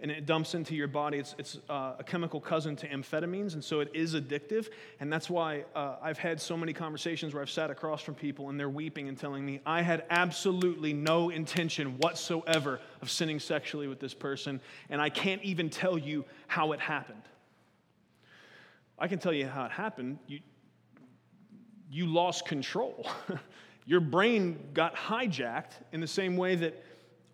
and it dumps into your body. It's, it's uh, a chemical cousin to amphetamines, and so it is addictive. And that's why uh, I've had so many conversations where I've sat across from people and they're weeping and telling me, I had absolutely no intention whatsoever of sinning sexually with this person, and I can't even tell you how it happened. I can tell you how it happened. You, you lost control. your brain got hijacked in the same way that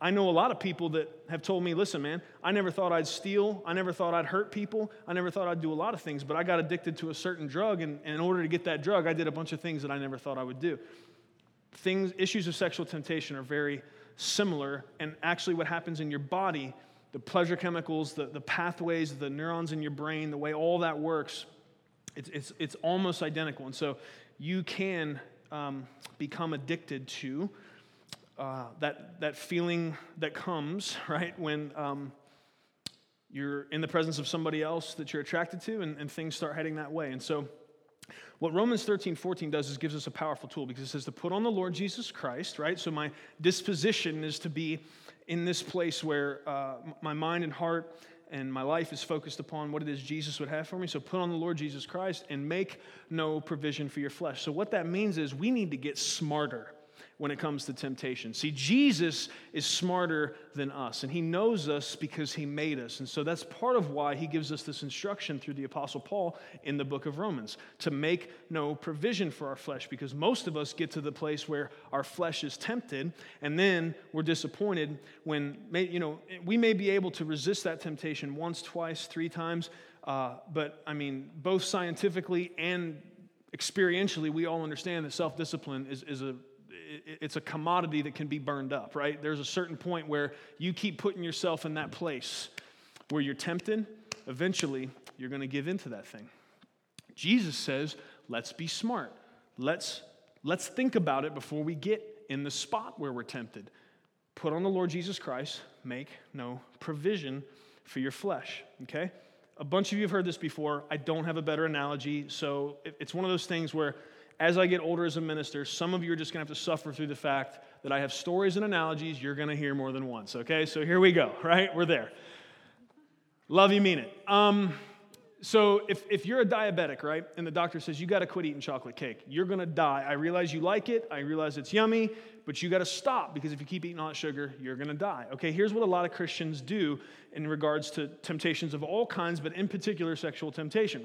I know a lot of people that have told me, listen, man, I never thought I'd steal. I never thought I'd hurt people. I never thought I'd do a lot of things, but I got addicted to a certain drug. And, and in order to get that drug, I did a bunch of things that I never thought I would do. Things, issues of sexual temptation are very similar. And actually, what happens in your body, the pleasure chemicals, the, the pathways, the neurons in your brain, the way all that works, it's, it's, it's almost identical. And so you can um, become addicted to uh, that, that feeling that comes, right, when um, you're in the presence of somebody else that you're attracted to and, and things start heading that way. And so, what Romans 13, 14 does is gives us a powerful tool because it says to put on the Lord Jesus Christ, right? So, my disposition is to be in this place where uh, my mind and heart and my life is focused upon what it is Jesus would have for me. So put on the Lord Jesus Christ and make no provision for your flesh. So, what that means is we need to get smarter when it comes to temptation. See, Jesus is smarter than us, and he knows us because he made us. And so that's part of why he gives us this instruction through the Apostle Paul in the book of Romans to make no provision for our flesh, because most of us get to the place where our flesh is tempted, and then we're disappointed when, you know, we may be able to resist that temptation once, twice, three times. Uh, but I mean, both scientifically and experientially, we all understand that self discipline is, is a it's a commodity that can be burned up, right? There's a certain point where you keep putting yourself in that place where you're tempted, eventually you're going to give into that thing. Jesus says, let's be smart. Let's, let's think about it before we get in the spot where we're tempted. Put on the Lord Jesus Christ, make no provision for your flesh, okay? A bunch of you have heard this before. I don't have a better analogy, so it's one of those things where as I get older as a minister, some of you are just going to have to suffer through the fact that I have stories and analogies you're going to hear more than once. Okay, so here we go, right? We're there. Love you, mean it. Um, so if, if you're a diabetic, right, and the doctor says you got to quit eating chocolate cake, you're going to die. I realize you like it, I realize it's yummy, but you got to stop because if you keep eating all that sugar, you're going to die. Okay, here's what a lot of Christians do in regards to temptations of all kinds, but in particular sexual temptation.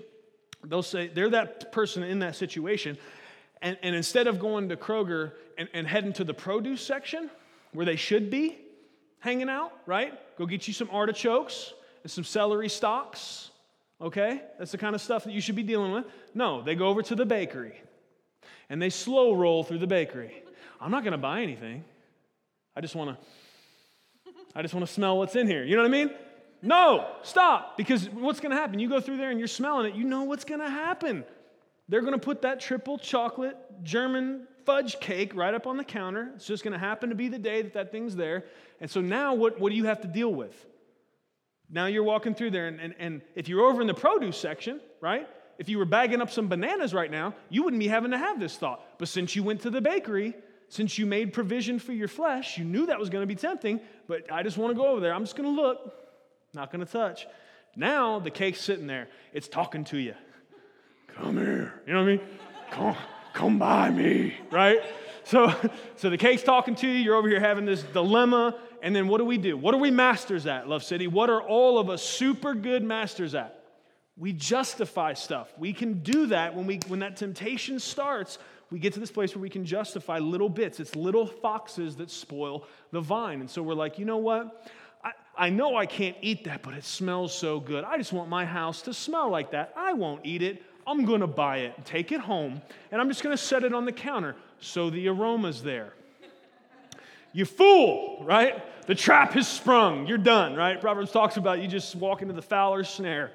They'll say they're that person in that situation, and, and instead of going to Kroger and, and heading to the produce section where they should be hanging out, right? Go get you some artichokes and some celery stalks, okay? That's the kind of stuff that you should be dealing with. No, they go over to the bakery and they slow roll through the bakery. I'm not gonna buy anything. I just wanna, I just wanna smell what's in here. You know what I mean? No, stop. Because what's gonna happen? You go through there and you're smelling it, you know what's gonna happen. They're going to put that triple chocolate German fudge cake right up on the counter. It's just going to happen to be the day that that thing's there. And so now, what, what do you have to deal with? Now you're walking through there, and, and, and if you're over in the produce section, right? If you were bagging up some bananas right now, you wouldn't be having to have this thought. But since you went to the bakery, since you made provision for your flesh, you knew that was going to be tempting, but I just want to go over there. I'm just going to look, not going to touch. Now the cake's sitting there, it's talking to you come here. You know what I mean? Come, come by me, right? So, so the cake's talking to you. You're over here having this dilemma. And then what do we do? What are we masters at, Love City? What are all of us super good masters at? We justify stuff. We can do that when, we, when that temptation starts. We get to this place where we can justify little bits. It's little foxes that spoil the vine. And so we're like, you know what? I, I know I can't eat that, but it smells so good. I just want my house to smell like that. I won't eat it. I'm going to buy it, take it home, and I'm just going to set it on the counter so the aroma's there. You fool, right? The trap has sprung. You're done, right? Proverbs talks about you just walk into the fowler's snare.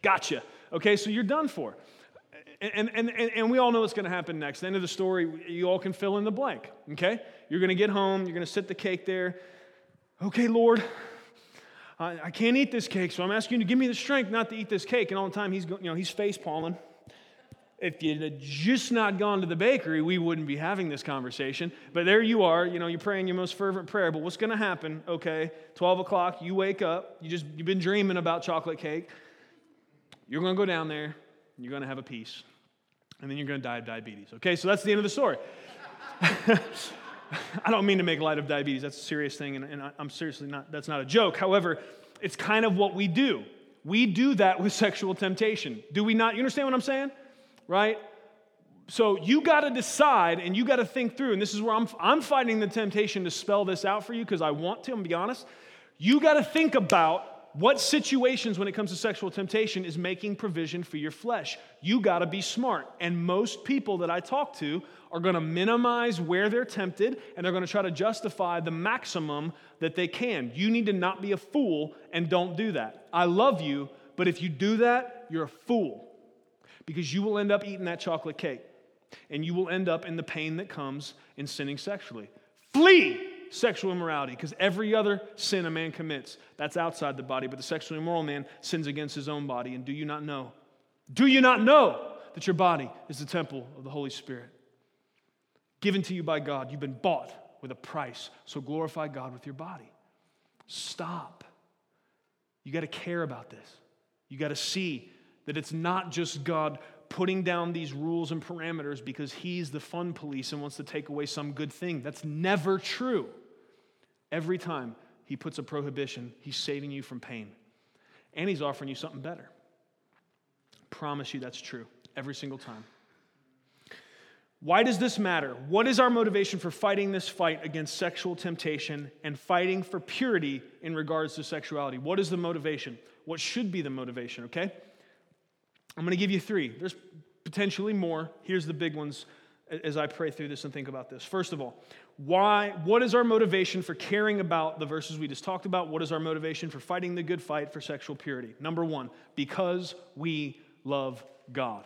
Gotcha. Okay, so you're done for. And, and, and, and we all know what's going to happen next. The end of the story, you all can fill in the blank. Okay? You're going to get home, you're going to sit the cake there. Okay, Lord, I, I can't eat this cake, so I'm asking you to give me the strength not to eat this cake. And all the time he's, you know, he's face palming. If you had just not gone to the bakery, we wouldn't be having this conversation. But there you are, you know, you're praying your most fervent prayer. But what's going to happen? Okay, 12 o'clock, you wake up, you just, you've been dreaming about chocolate cake. You're going to go down there, you're going to have a piece, and then you're going to die of diabetes. Okay, so that's the end of the story. I don't mean to make light of diabetes. That's a serious thing, and, and I'm seriously not, that's not a joke. However, it's kind of what we do. We do that with sexual temptation. Do we not? You understand what I'm saying? Right? So you got to decide and you got to think through, and this is where I'm, I'm fighting the temptation to spell this out for you because I want to, I'm be honest. You got to think about what situations when it comes to sexual temptation is making provision for your flesh. You got to be smart. And most people that I talk to are going to minimize where they're tempted and they're going to try to justify the maximum that they can. You need to not be a fool and don't do that. I love you, but if you do that, you're a fool because you will end up eating that chocolate cake and you will end up in the pain that comes in sinning sexually. Flee sexual immorality because every other sin a man commits, that's outside the body, but the sexually immoral man sins against his own body. And do you not know? Do you not know that your body is the temple of the Holy Spirit? Given to you by God, you've been bought with a price. So glorify God with your body. Stop. You got to care about this. You got to see that it's not just God putting down these rules and parameters because he's the fun police and wants to take away some good thing. That's never true. Every time he puts a prohibition, he's saving you from pain. And he's offering you something better. Promise you that's true every single time. Why does this matter? What is our motivation for fighting this fight against sexual temptation and fighting for purity in regards to sexuality? What is the motivation? What should be the motivation, okay? I'm going to give you three. There's potentially more. Here's the big ones as I pray through this and think about this. First of all, why what is our motivation for caring about the verses we just talked about? What is our motivation for fighting the good fight for sexual purity? Number 1, because we love God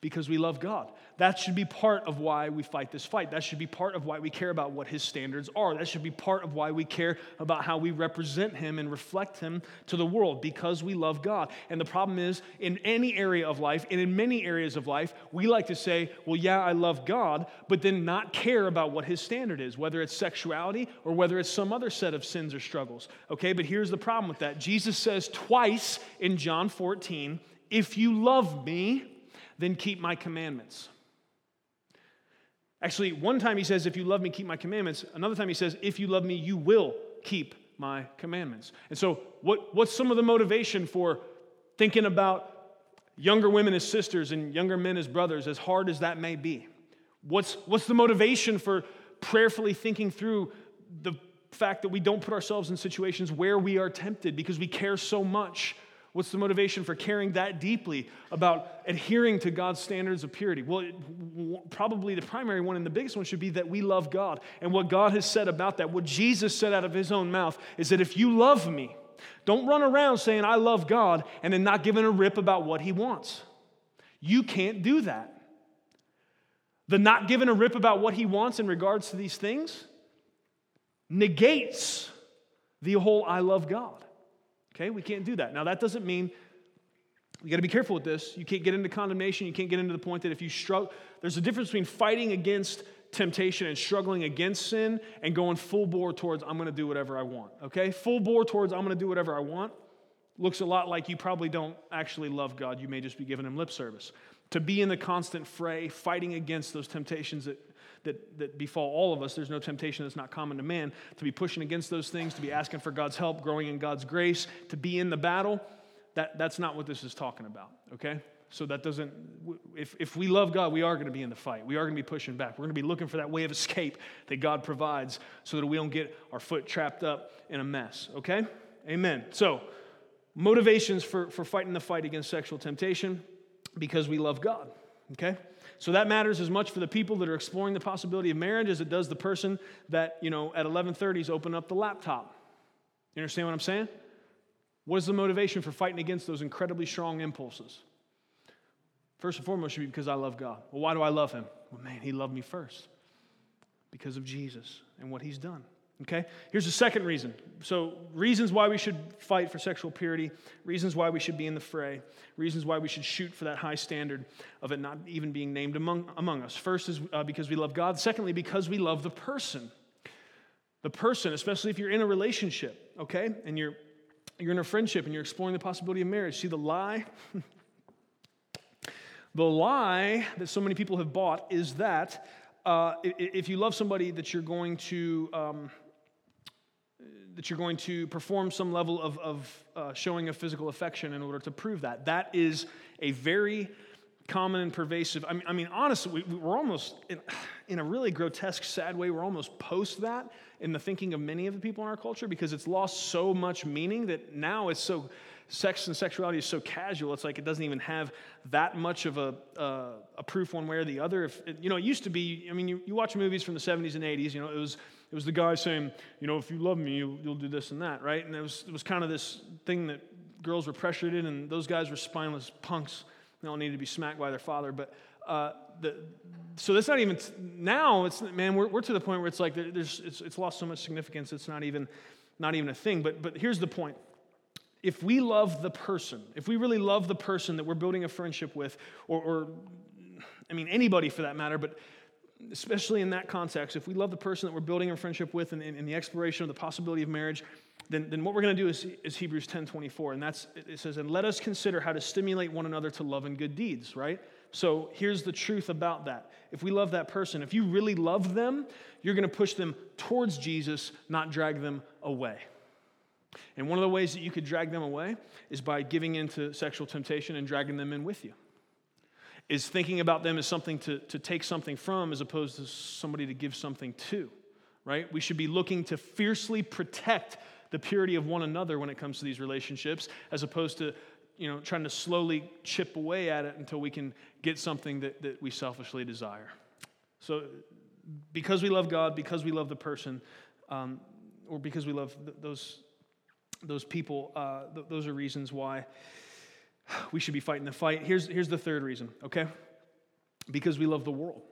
because we love God. That should be part of why we fight this fight. That should be part of why we care about what His standards are. That should be part of why we care about how we represent Him and reflect Him to the world because we love God. And the problem is, in any area of life, and in many areas of life, we like to say, well, yeah, I love God, but then not care about what His standard is, whether it's sexuality or whether it's some other set of sins or struggles. Okay, but here's the problem with that Jesus says twice in John 14, if you love me, then keep my commandments. Actually, one time he says, If you love me, keep my commandments. Another time he says, If you love me, you will keep my commandments. And so, what, what's some of the motivation for thinking about younger women as sisters and younger men as brothers, as hard as that may be? What's, what's the motivation for prayerfully thinking through the fact that we don't put ourselves in situations where we are tempted because we care so much What's the motivation for caring that deeply about adhering to God's standards of purity? Well, it, probably the primary one and the biggest one should be that we love God. And what God has said about that, what Jesus said out of his own mouth, is that if you love me, don't run around saying, I love God, and then not giving a rip about what he wants. You can't do that. The not giving a rip about what he wants in regards to these things negates the whole I love God. Okay, we can't do that. Now, that doesn't mean you got to be careful with this. You can't get into condemnation. You can't get into the point that if you struggle, there's a difference between fighting against temptation and struggling against sin and going full bore towards, I'm going to do whatever I want. Okay? Full bore towards, I'm going to do whatever I want looks a lot like you probably don't actually love God. You may just be giving him lip service. To be in the constant fray, fighting against those temptations that that, that befall all of us. There's no temptation that's not common to man. To be pushing against those things, to be asking for God's help, growing in God's grace, to be in the battle, that, that's not what this is talking about, okay? So that doesn't, if, if we love God, we are going to be in the fight. We are going to be pushing back. We're going to be looking for that way of escape that God provides so that we don't get our foot trapped up in a mess, okay? Amen. So, motivations for, for fighting the fight against sexual temptation because we love God, okay? So that matters as much for the people that are exploring the possibility of marriage as it does the person that, you know, at 11:30s open up the laptop. You understand what I'm saying? What is the motivation for fighting against those incredibly strong impulses? First and foremost should be because I love God. Well, why do I love Him? Well, man, He loved me first because of Jesus and what He's done. Okay? Here's the second reason. So, reasons why we should fight for sexual purity, reasons why we should be in the fray, reasons why we should shoot for that high standard of it not even being named among, among us. First is uh, because we love God. Secondly, because we love the person. The person, especially if you're in a relationship, okay? And you're, you're in a friendship and you're exploring the possibility of marriage. See, the lie The lie that so many people have bought is that uh, if you love somebody, that you're going to um, that you're going to perform some level of, of uh, showing of physical affection in order to prove that. That is a very common and pervasive. I mean, I mean honestly, we, are almost in, in a really grotesque, sad way. We're almost post that in the thinking of many of the people in our culture because it's lost so much meaning that now it's so sex and sexuality is so casual. It's like it doesn't even have that much of a, uh, a proof one way or the other. If you know, it used to be. I mean, you, you watch movies from the 70s and 80s. You know, it was it was the guy saying, you know, if you love me, you'll, you'll do this and that, right? And it was it was kind of this thing that girls were pressured in, and those guys were spineless punks. They all needed to be smacked by their father, but. Uh, the, so that's not even now. It's man, we're, we're to the point where it's like there's it's, it's lost so much significance. It's not even not even a thing. But but here's the point: if we love the person, if we really love the person that we're building a friendship with, or, or, I mean, anybody for that matter, but especially in that context, if we love the person that we're building a friendship with and in, the exploration of the possibility of marriage, then, then what we're going to do is, is Hebrews 10 24. And that's, it says, and let us consider how to stimulate one another to love and good deeds, right? So here's the truth about that. If we love that person, if you really love them, you're going to push them towards Jesus, not drag them away. And one of the ways that you could drag them away is by giving into sexual temptation and dragging them in with you. Is thinking about them as something to, to take something from as opposed to somebody to give something to, right? We should be looking to fiercely protect the purity of one another when it comes to these relationships as opposed to you know, trying to slowly chip away at it until we can get something that, that we selfishly desire. So, because we love God, because we love the person, um, or because we love th- those those people, uh, th- those are reasons why we should be fighting the fight. Here's, here's the third reason, okay? Because we love the world.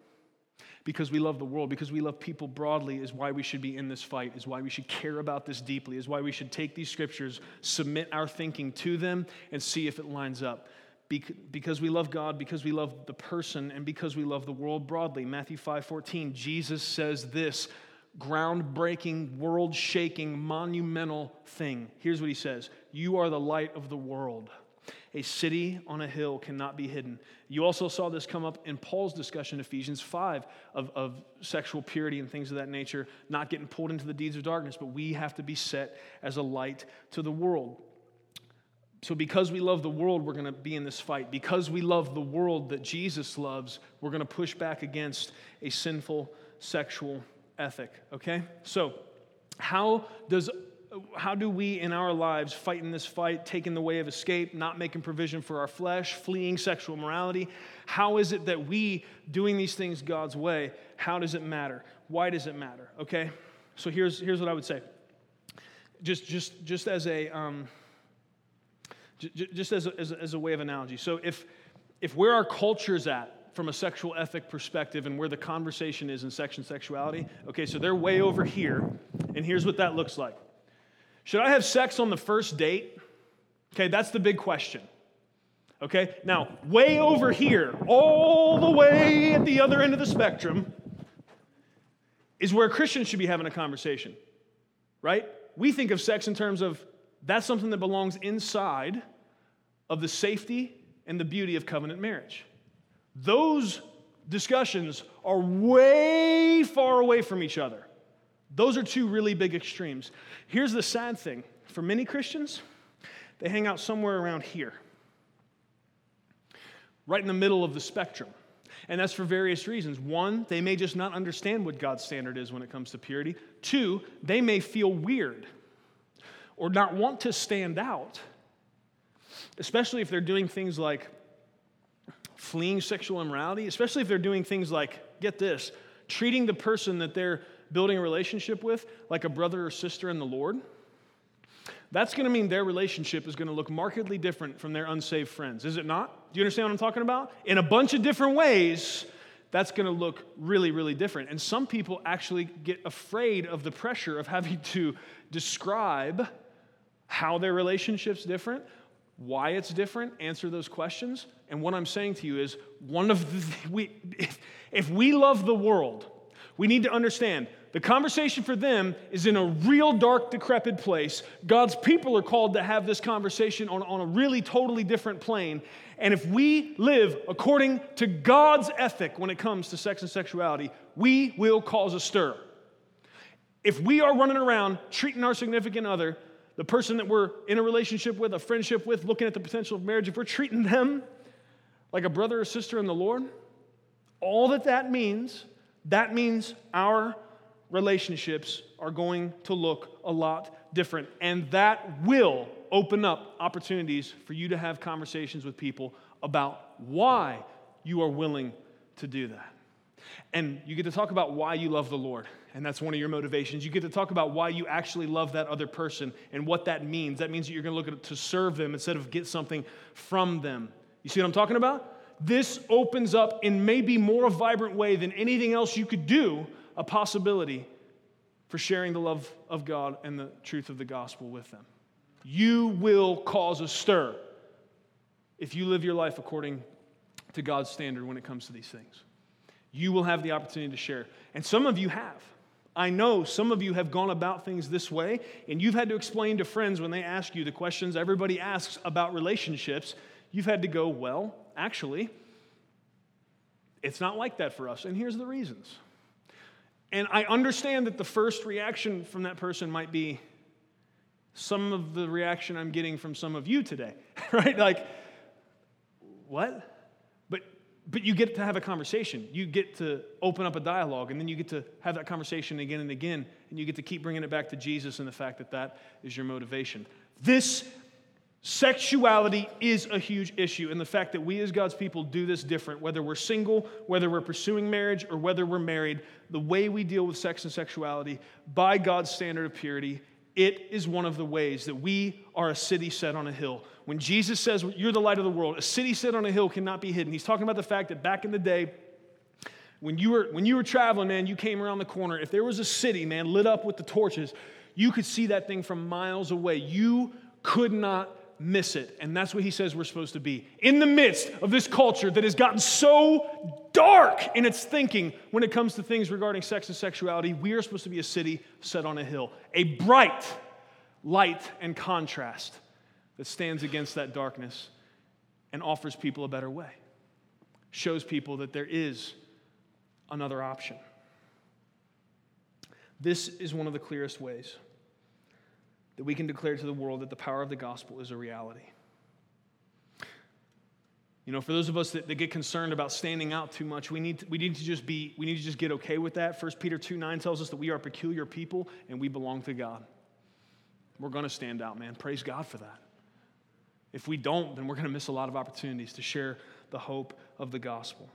Because we love the world, because we love people broadly, is why we should be in this fight, is why we should care about this deeply, is why we should take these scriptures, submit our thinking to them, and see if it lines up. because we love God, because we love the person, and because we love the world broadly. Matthew 5 14, Jesus says this groundbreaking, world shaking, monumental thing. Here's what he says You are the light of the world. A city on a hill cannot be hidden. You also saw this come up in Paul's discussion, Ephesians 5, of, of sexual purity and things of that nature, not getting pulled into the deeds of darkness, but we have to be set as a light to the world. So, because we love the world, we're going to be in this fight. Because we love the world that Jesus loves, we're going to push back against a sinful sexual ethic, okay? So, how does how do we in our lives fight in this fight, taking the way of escape, not making provision for our flesh, fleeing sexual morality? How is it that we doing these things God's way, how does it matter? Why does it matter? Okay? So here's here's what I would say. Just just just as a um, just as a, as a, way of analogy. So if if where our culture's at from a sexual ethic perspective and where the conversation is in sex and sexuality. Okay, so they're way over here, and here's what that looks like. Should I have sex on the first date? Okay, that's the big question. Okay, now, way over here, all the way at the other end of the spectrum, is where Christians should be having a conversation, right? We think of sex in terms of that's something that belongs inside of the safety and the beauty of covenant marriage. Those discussions are way far away from each other. Those are two really big extremes. Here's the sad thing for many Christians, they hang out somewhere around here. right in the middle of the spectrum. And that's for various reasons. One, they may just not understand what God's standard is when it comes to purity. Two, they may feel weird or not want to stand out, especially if they're doing things like fleeing sexual immorality, especially if they're doing things like, get this, treating the person that they're building a relationship with like a brother or sister in the Lord. That's going to mean their relationship is going to look markedly different from their unsaved friends, is it not? Do you understand what I'm talking about? In a bunch of different ways, that's going to look really, really different. And some people actually get afraid of the pressure of having to describe how their relationship's different, why it's different, answer those questions. And what I'm saying to you is one of the, we, if, if we love the world, we need to understand the conversation for them is in a real dark, decrepit place. God's people are called to have this conversation on, on a really totally different plane. And if we live according to God's ethic when it comes to sex and sexuality, we will cause a stir. If we are running around treating our significant other, the person that we're in a relationship with, a friendship with, looking at the potential of marriage, if we're treating them like a brother or sister in the Lord, all that that means, that means our relationships are going to look a lot different. And that will open up opportunities for you to have conversations with people about why you are willing to do that. And you get to talk about why you love the Lord. And that's one of your motivations. You get to talk about why you actually love that other person and what that means. That means that you're going to look at to serve them instead of get something from them. You see what I'm talking about? This opens up in maybe more vibrant way than anything else you could do a possibility for sharing the love of God and the truth of the gospel with them. You will cause a stir if you live your life according to God's standard when it comes to these things. You will have the opportunity to share. And some of you have. I know some of you have gone about things this way, and you've had to explain to friends when they ask you the questions everybody asks about relationships. You've had to go, well, actually, it's not like that for us. And here's the reasons. And I understand that the first reaction from that person might be some of the reaction I'm getting from some of you today, right? Like, what? But but you get to have a conversation. You get to open up a dialogue, and then you get to have that conversation again and again, and you get to keep bringing it back to Jesus and the fact that that is your motivation. This Sexuality is a huge issue, and the fact that we as God's people do this different, whether we're single, whether we're pursuing marriage, or whether we're married, the way we deal with sex and sexuality by God's standard of purity, it is one of the ways that we are a city set on a hill. When Jesus says, You're the light of the world, a city set on a hill cannot be hidden. He's talking about the fact that back in the day, when you were, when you were traveling, man, you came around the corner. If there was a city, man, lit up with the torches, you could see that thing from miles away. You could not miss it. And that's what he says we're supposed to be. In the midst of this culture that has gotten so dark in its thinking when it comes to things regarding sex and sexuality, we are supposed to be a city set on a hill, a bright light and contrast that stands against that darkness and offers people a better way, shows people that there is another option. This is one of the clearest ways that we can declare to the world that the power of the gospel is a reality. You know, for those of us that, that get concerned about standing out too much, we need, to, we need to just be, we need to just get okay with that. 1 Peter 2 9 tells us that we are peculiar people and we belong to God. We're going to stand out, man. Praise God for that. If we don't, then we're going to miss a lot of opportunities to share the hope of the gospel.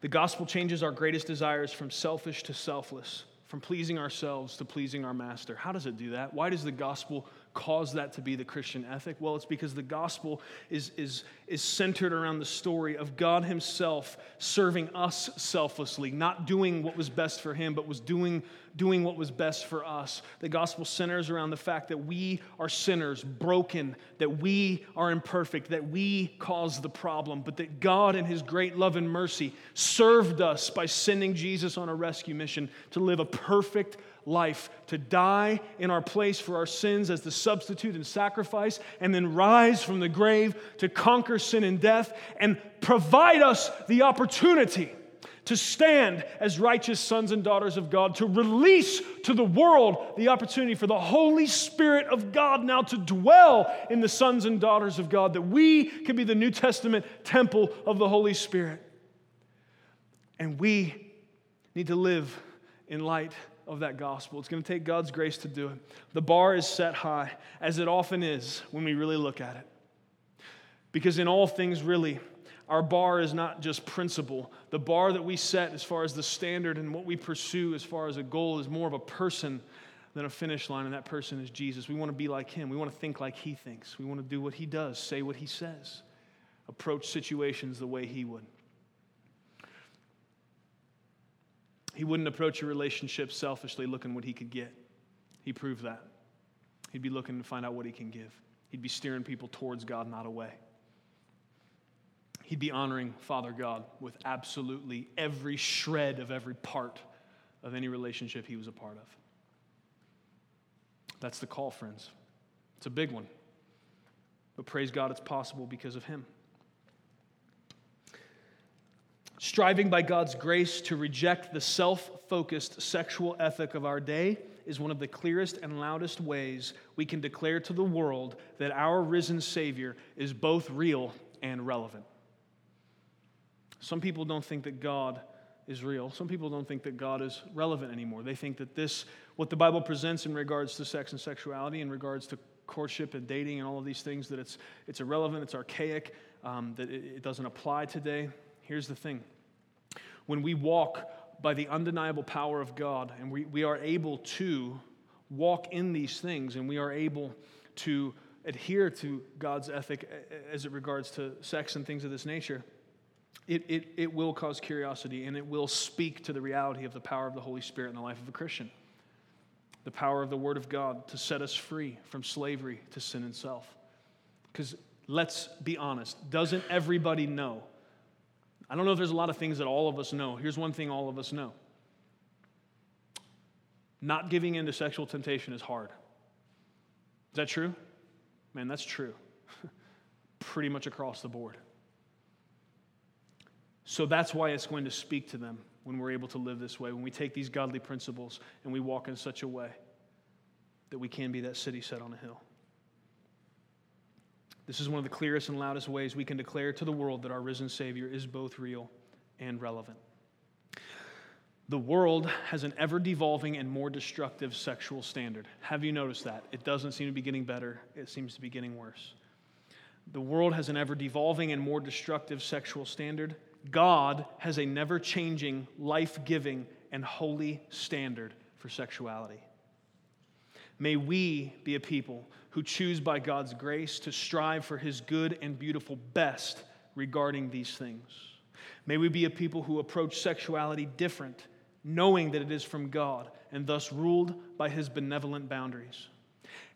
The gospel changes our greatest desires from selfish to selfless from pleasing ourselves to pleasing our master. How does it do that? Why does the gospel cause that to be the Christian ethic? Well, it's because the gospel is, is, is centered around the story of God Himself serving us selflessly, not doing what was best for Him, but was doing, doing what was best for us. The gospel centers around the fact that we are sinners, broken, that we are imperfect, that we cause the problem, but that God, in His great love and mercy, served us by sending Jesus on a rescue mission to live a perfect life, to die in our place for our sins as the substitute and sacrifice, and then rise from the grave to conquer sin and death and provide us the opportunity to stand as righteous sons and daughters of God, to release to the world the opportunity for the Holy Spirit of God now to dwell in the sons and daughters of God, that we can be the New Testament temple of the Holy Spirit. And we need to live in light of that gospel. It's going to take God's grace to do it. The bar is set high, as it often is when we really look at it. Because in all things, really, our bar is not just principle. The bar that we set as far as the standard and what we pursue as far as a goal is more of a person than a finish line, and that person is Jesus. We want to be like him. We want to think like he thinks. We want to do what he does, say what he says, approach situations the way he would. He wouldn't approach a relationship selfishly looking what he could get. He proved that. He'd be looking to find out what he can give. He'd be steering people towards God, not away. He'd be honoring Father God with absolutely every shred of every part of any relationship he was a part of. That's the call, friends. It's a big one. But praise God, it's possible because of him. Striving by God's grace to reject the self focused sexual ethic of our day is one of the clearest and loudest ways we can declare to the world that our risen Savior is both real and relevant. Some people don't think that God is real. Some people don't think that God is relevant anymore. They think that this, what the Bible presents in regards to sex and sexuality, in regards to courtship and dating and all of these things, that it's, it's irrelevant, it's archaic, um, that it, it doesn't apply today. Here's the thing when we walk by the undeniable power of God and we, we are able to walk in these things and we are able to adhere to God's ethic as it regards to sex and things of this nature, it, it, it will cause curiosity and it will speak to the reality of the power of the Holy Spirit in the life of a Christian. The power of the Word of God to set us free from slavery to sin and self. Because let's be honest, doesn't everybody know I don't know if there's a lot of things that all of us know. Here's one thing all of us know not giving in to sexual temptation is hard. Is that true? Man, that's true. Pretty much across the board. So that's why it's going to speak to them when we're able to live this way, when we take these godly principles and we walk in such a way that we can be that city set on a hill. This is one of the clearest and loudest ways we can declare to the world that our risen Savior is both real and relevant. The world has an ever devolving and more destructive sexual standard. Have you noticed that? It doesn't seem to be getting better, it seems to be getting worse. The world has an ever devolving and more destructive sexual standard. God has a never changing, life giving, and holy standard for sexuality. May we be a people who choose by God's grace to strive for his good and beautiful best regarding these things. May we be a people who approach sexuality different, knowing that it is from God and thus ruled by his benevolent boundaries.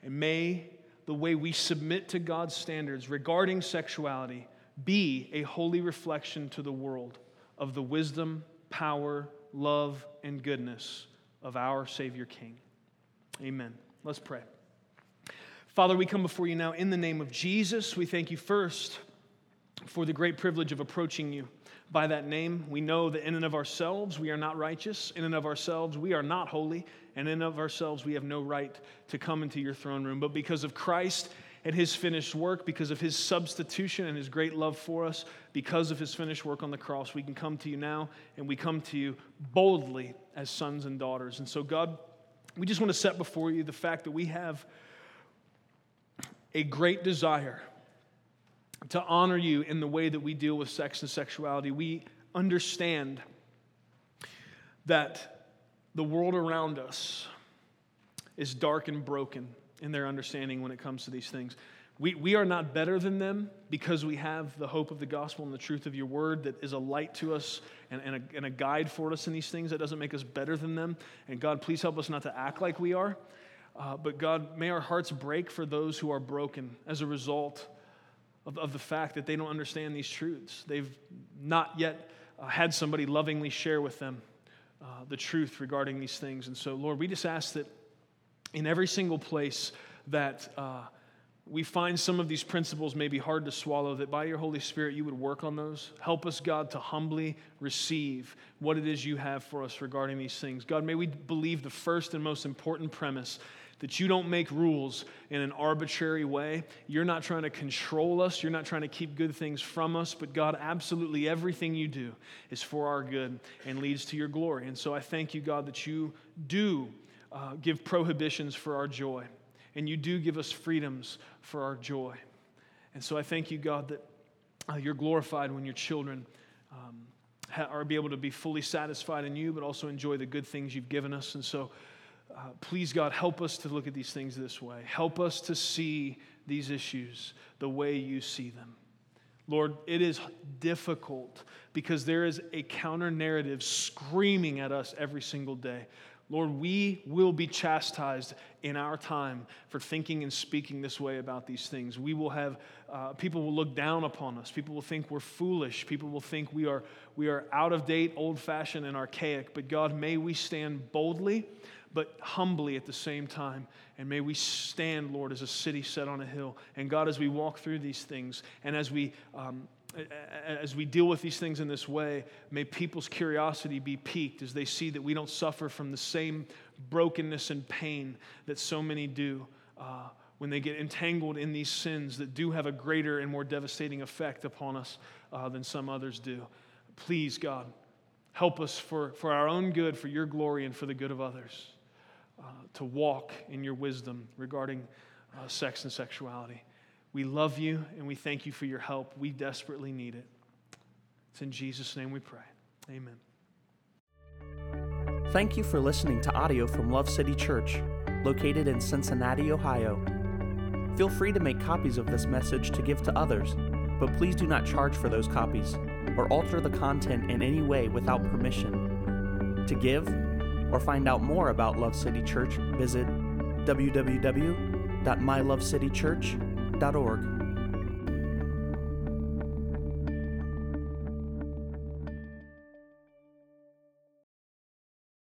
And may the way we submit to God's standards regarding sexuality be a holy reflection to the world of the wisdom, power, love, and goodness of our Savior King. Amen. Let's pray. Father, we come before you now in the name of Jesus. We thank you first for the great privilege of approaching you by that name. We know that in and of ourselves we are not righteous, in and of ourselves we are not holy, and in and of ourselves we have no right to come into your throne room. But because of Christ and his finished work, because of his substitution and his great love for us, because of his finished work on the cross, we can come to you now and we come to you boldly as sons and daughters. And so, God, we just want to set before you the fact that we have a great desire to honor you in the way that we deal with sex and sexuality. We understand that the world around us is dark and broken in their understanding when it comes to these things. We, we are not better than them because we have the hope of the gospel and the truth of your word that is a light to us and, and, a, and a guide for us in these things. That doesn't make us better than them. And God, please help us not to act like we are. Uh, but God, may our hearts break for those who are broken as a result of, of the fact that they don't understand these truths. They've not yet uh, had somebody lovingly share with them uh, the truth regarding these things. And so, Lord, we just ask that in every single place that uh, we find some of these principles may be hard to swallow, that by your Holy Spirit you would work on those. Help us, God, to humbly receive what it is you have for us regarding these things. God, may we believe the first and most important premise that you don't make rules in an arbitrary way. You're not trying to control us, you're not trying to keep good things from us, but God, absolutely everything you do is for our good and leads to your glory. And so I thank you, God, that you do uh, give prohibitions for our joy, and you do give us freedoms for our joy. And so I thank you, God, that uh, you're glorified when your children. Um, are be able to be fully satisfied in you, but also enjoy the good things you've given us. And so, uh, please, God, help us to look at these things this way. Help us to see these issues the way you see them. Lord, it is difficult because there is a counter narrative screaming at us every single day. Lord, we will be chastised in our time for thinking and speaking this way about these things. We will have, uh, people will look down upon us. People will think we're foolish. People will think we are, we are out of date, old fashioned, and archaic. But God, may we stand boldly but humbly at the same time. And may we stand, Lord, as a city set on a hill. And God, as we walk through these things and as we, um, as we deal with these things in this way, may people's curiosity be piqued as they see that we don't suffer from the same brokenness and pain that so many do. Uh, when they get entangled in these sins that do have a greater and more devastating effect upon us uh, than some others do. Please, God, help us for, for our own good, for your glory, and for the good of others uh, to walk in your wisdom regarding uh, sex and sexuality. We love you and we thank you for your help. We desperately need it. It's in Jesus' name we pray. Amen. Thank you for listening to audio from Love City Church, located in Cincinnati, Ohio. Feel free to make copies of this message to give to others, but please do not charge for those copies or alter the content in any way without permission. To give, or find out more about Love City Church, visit www.mylovecitychurch.org.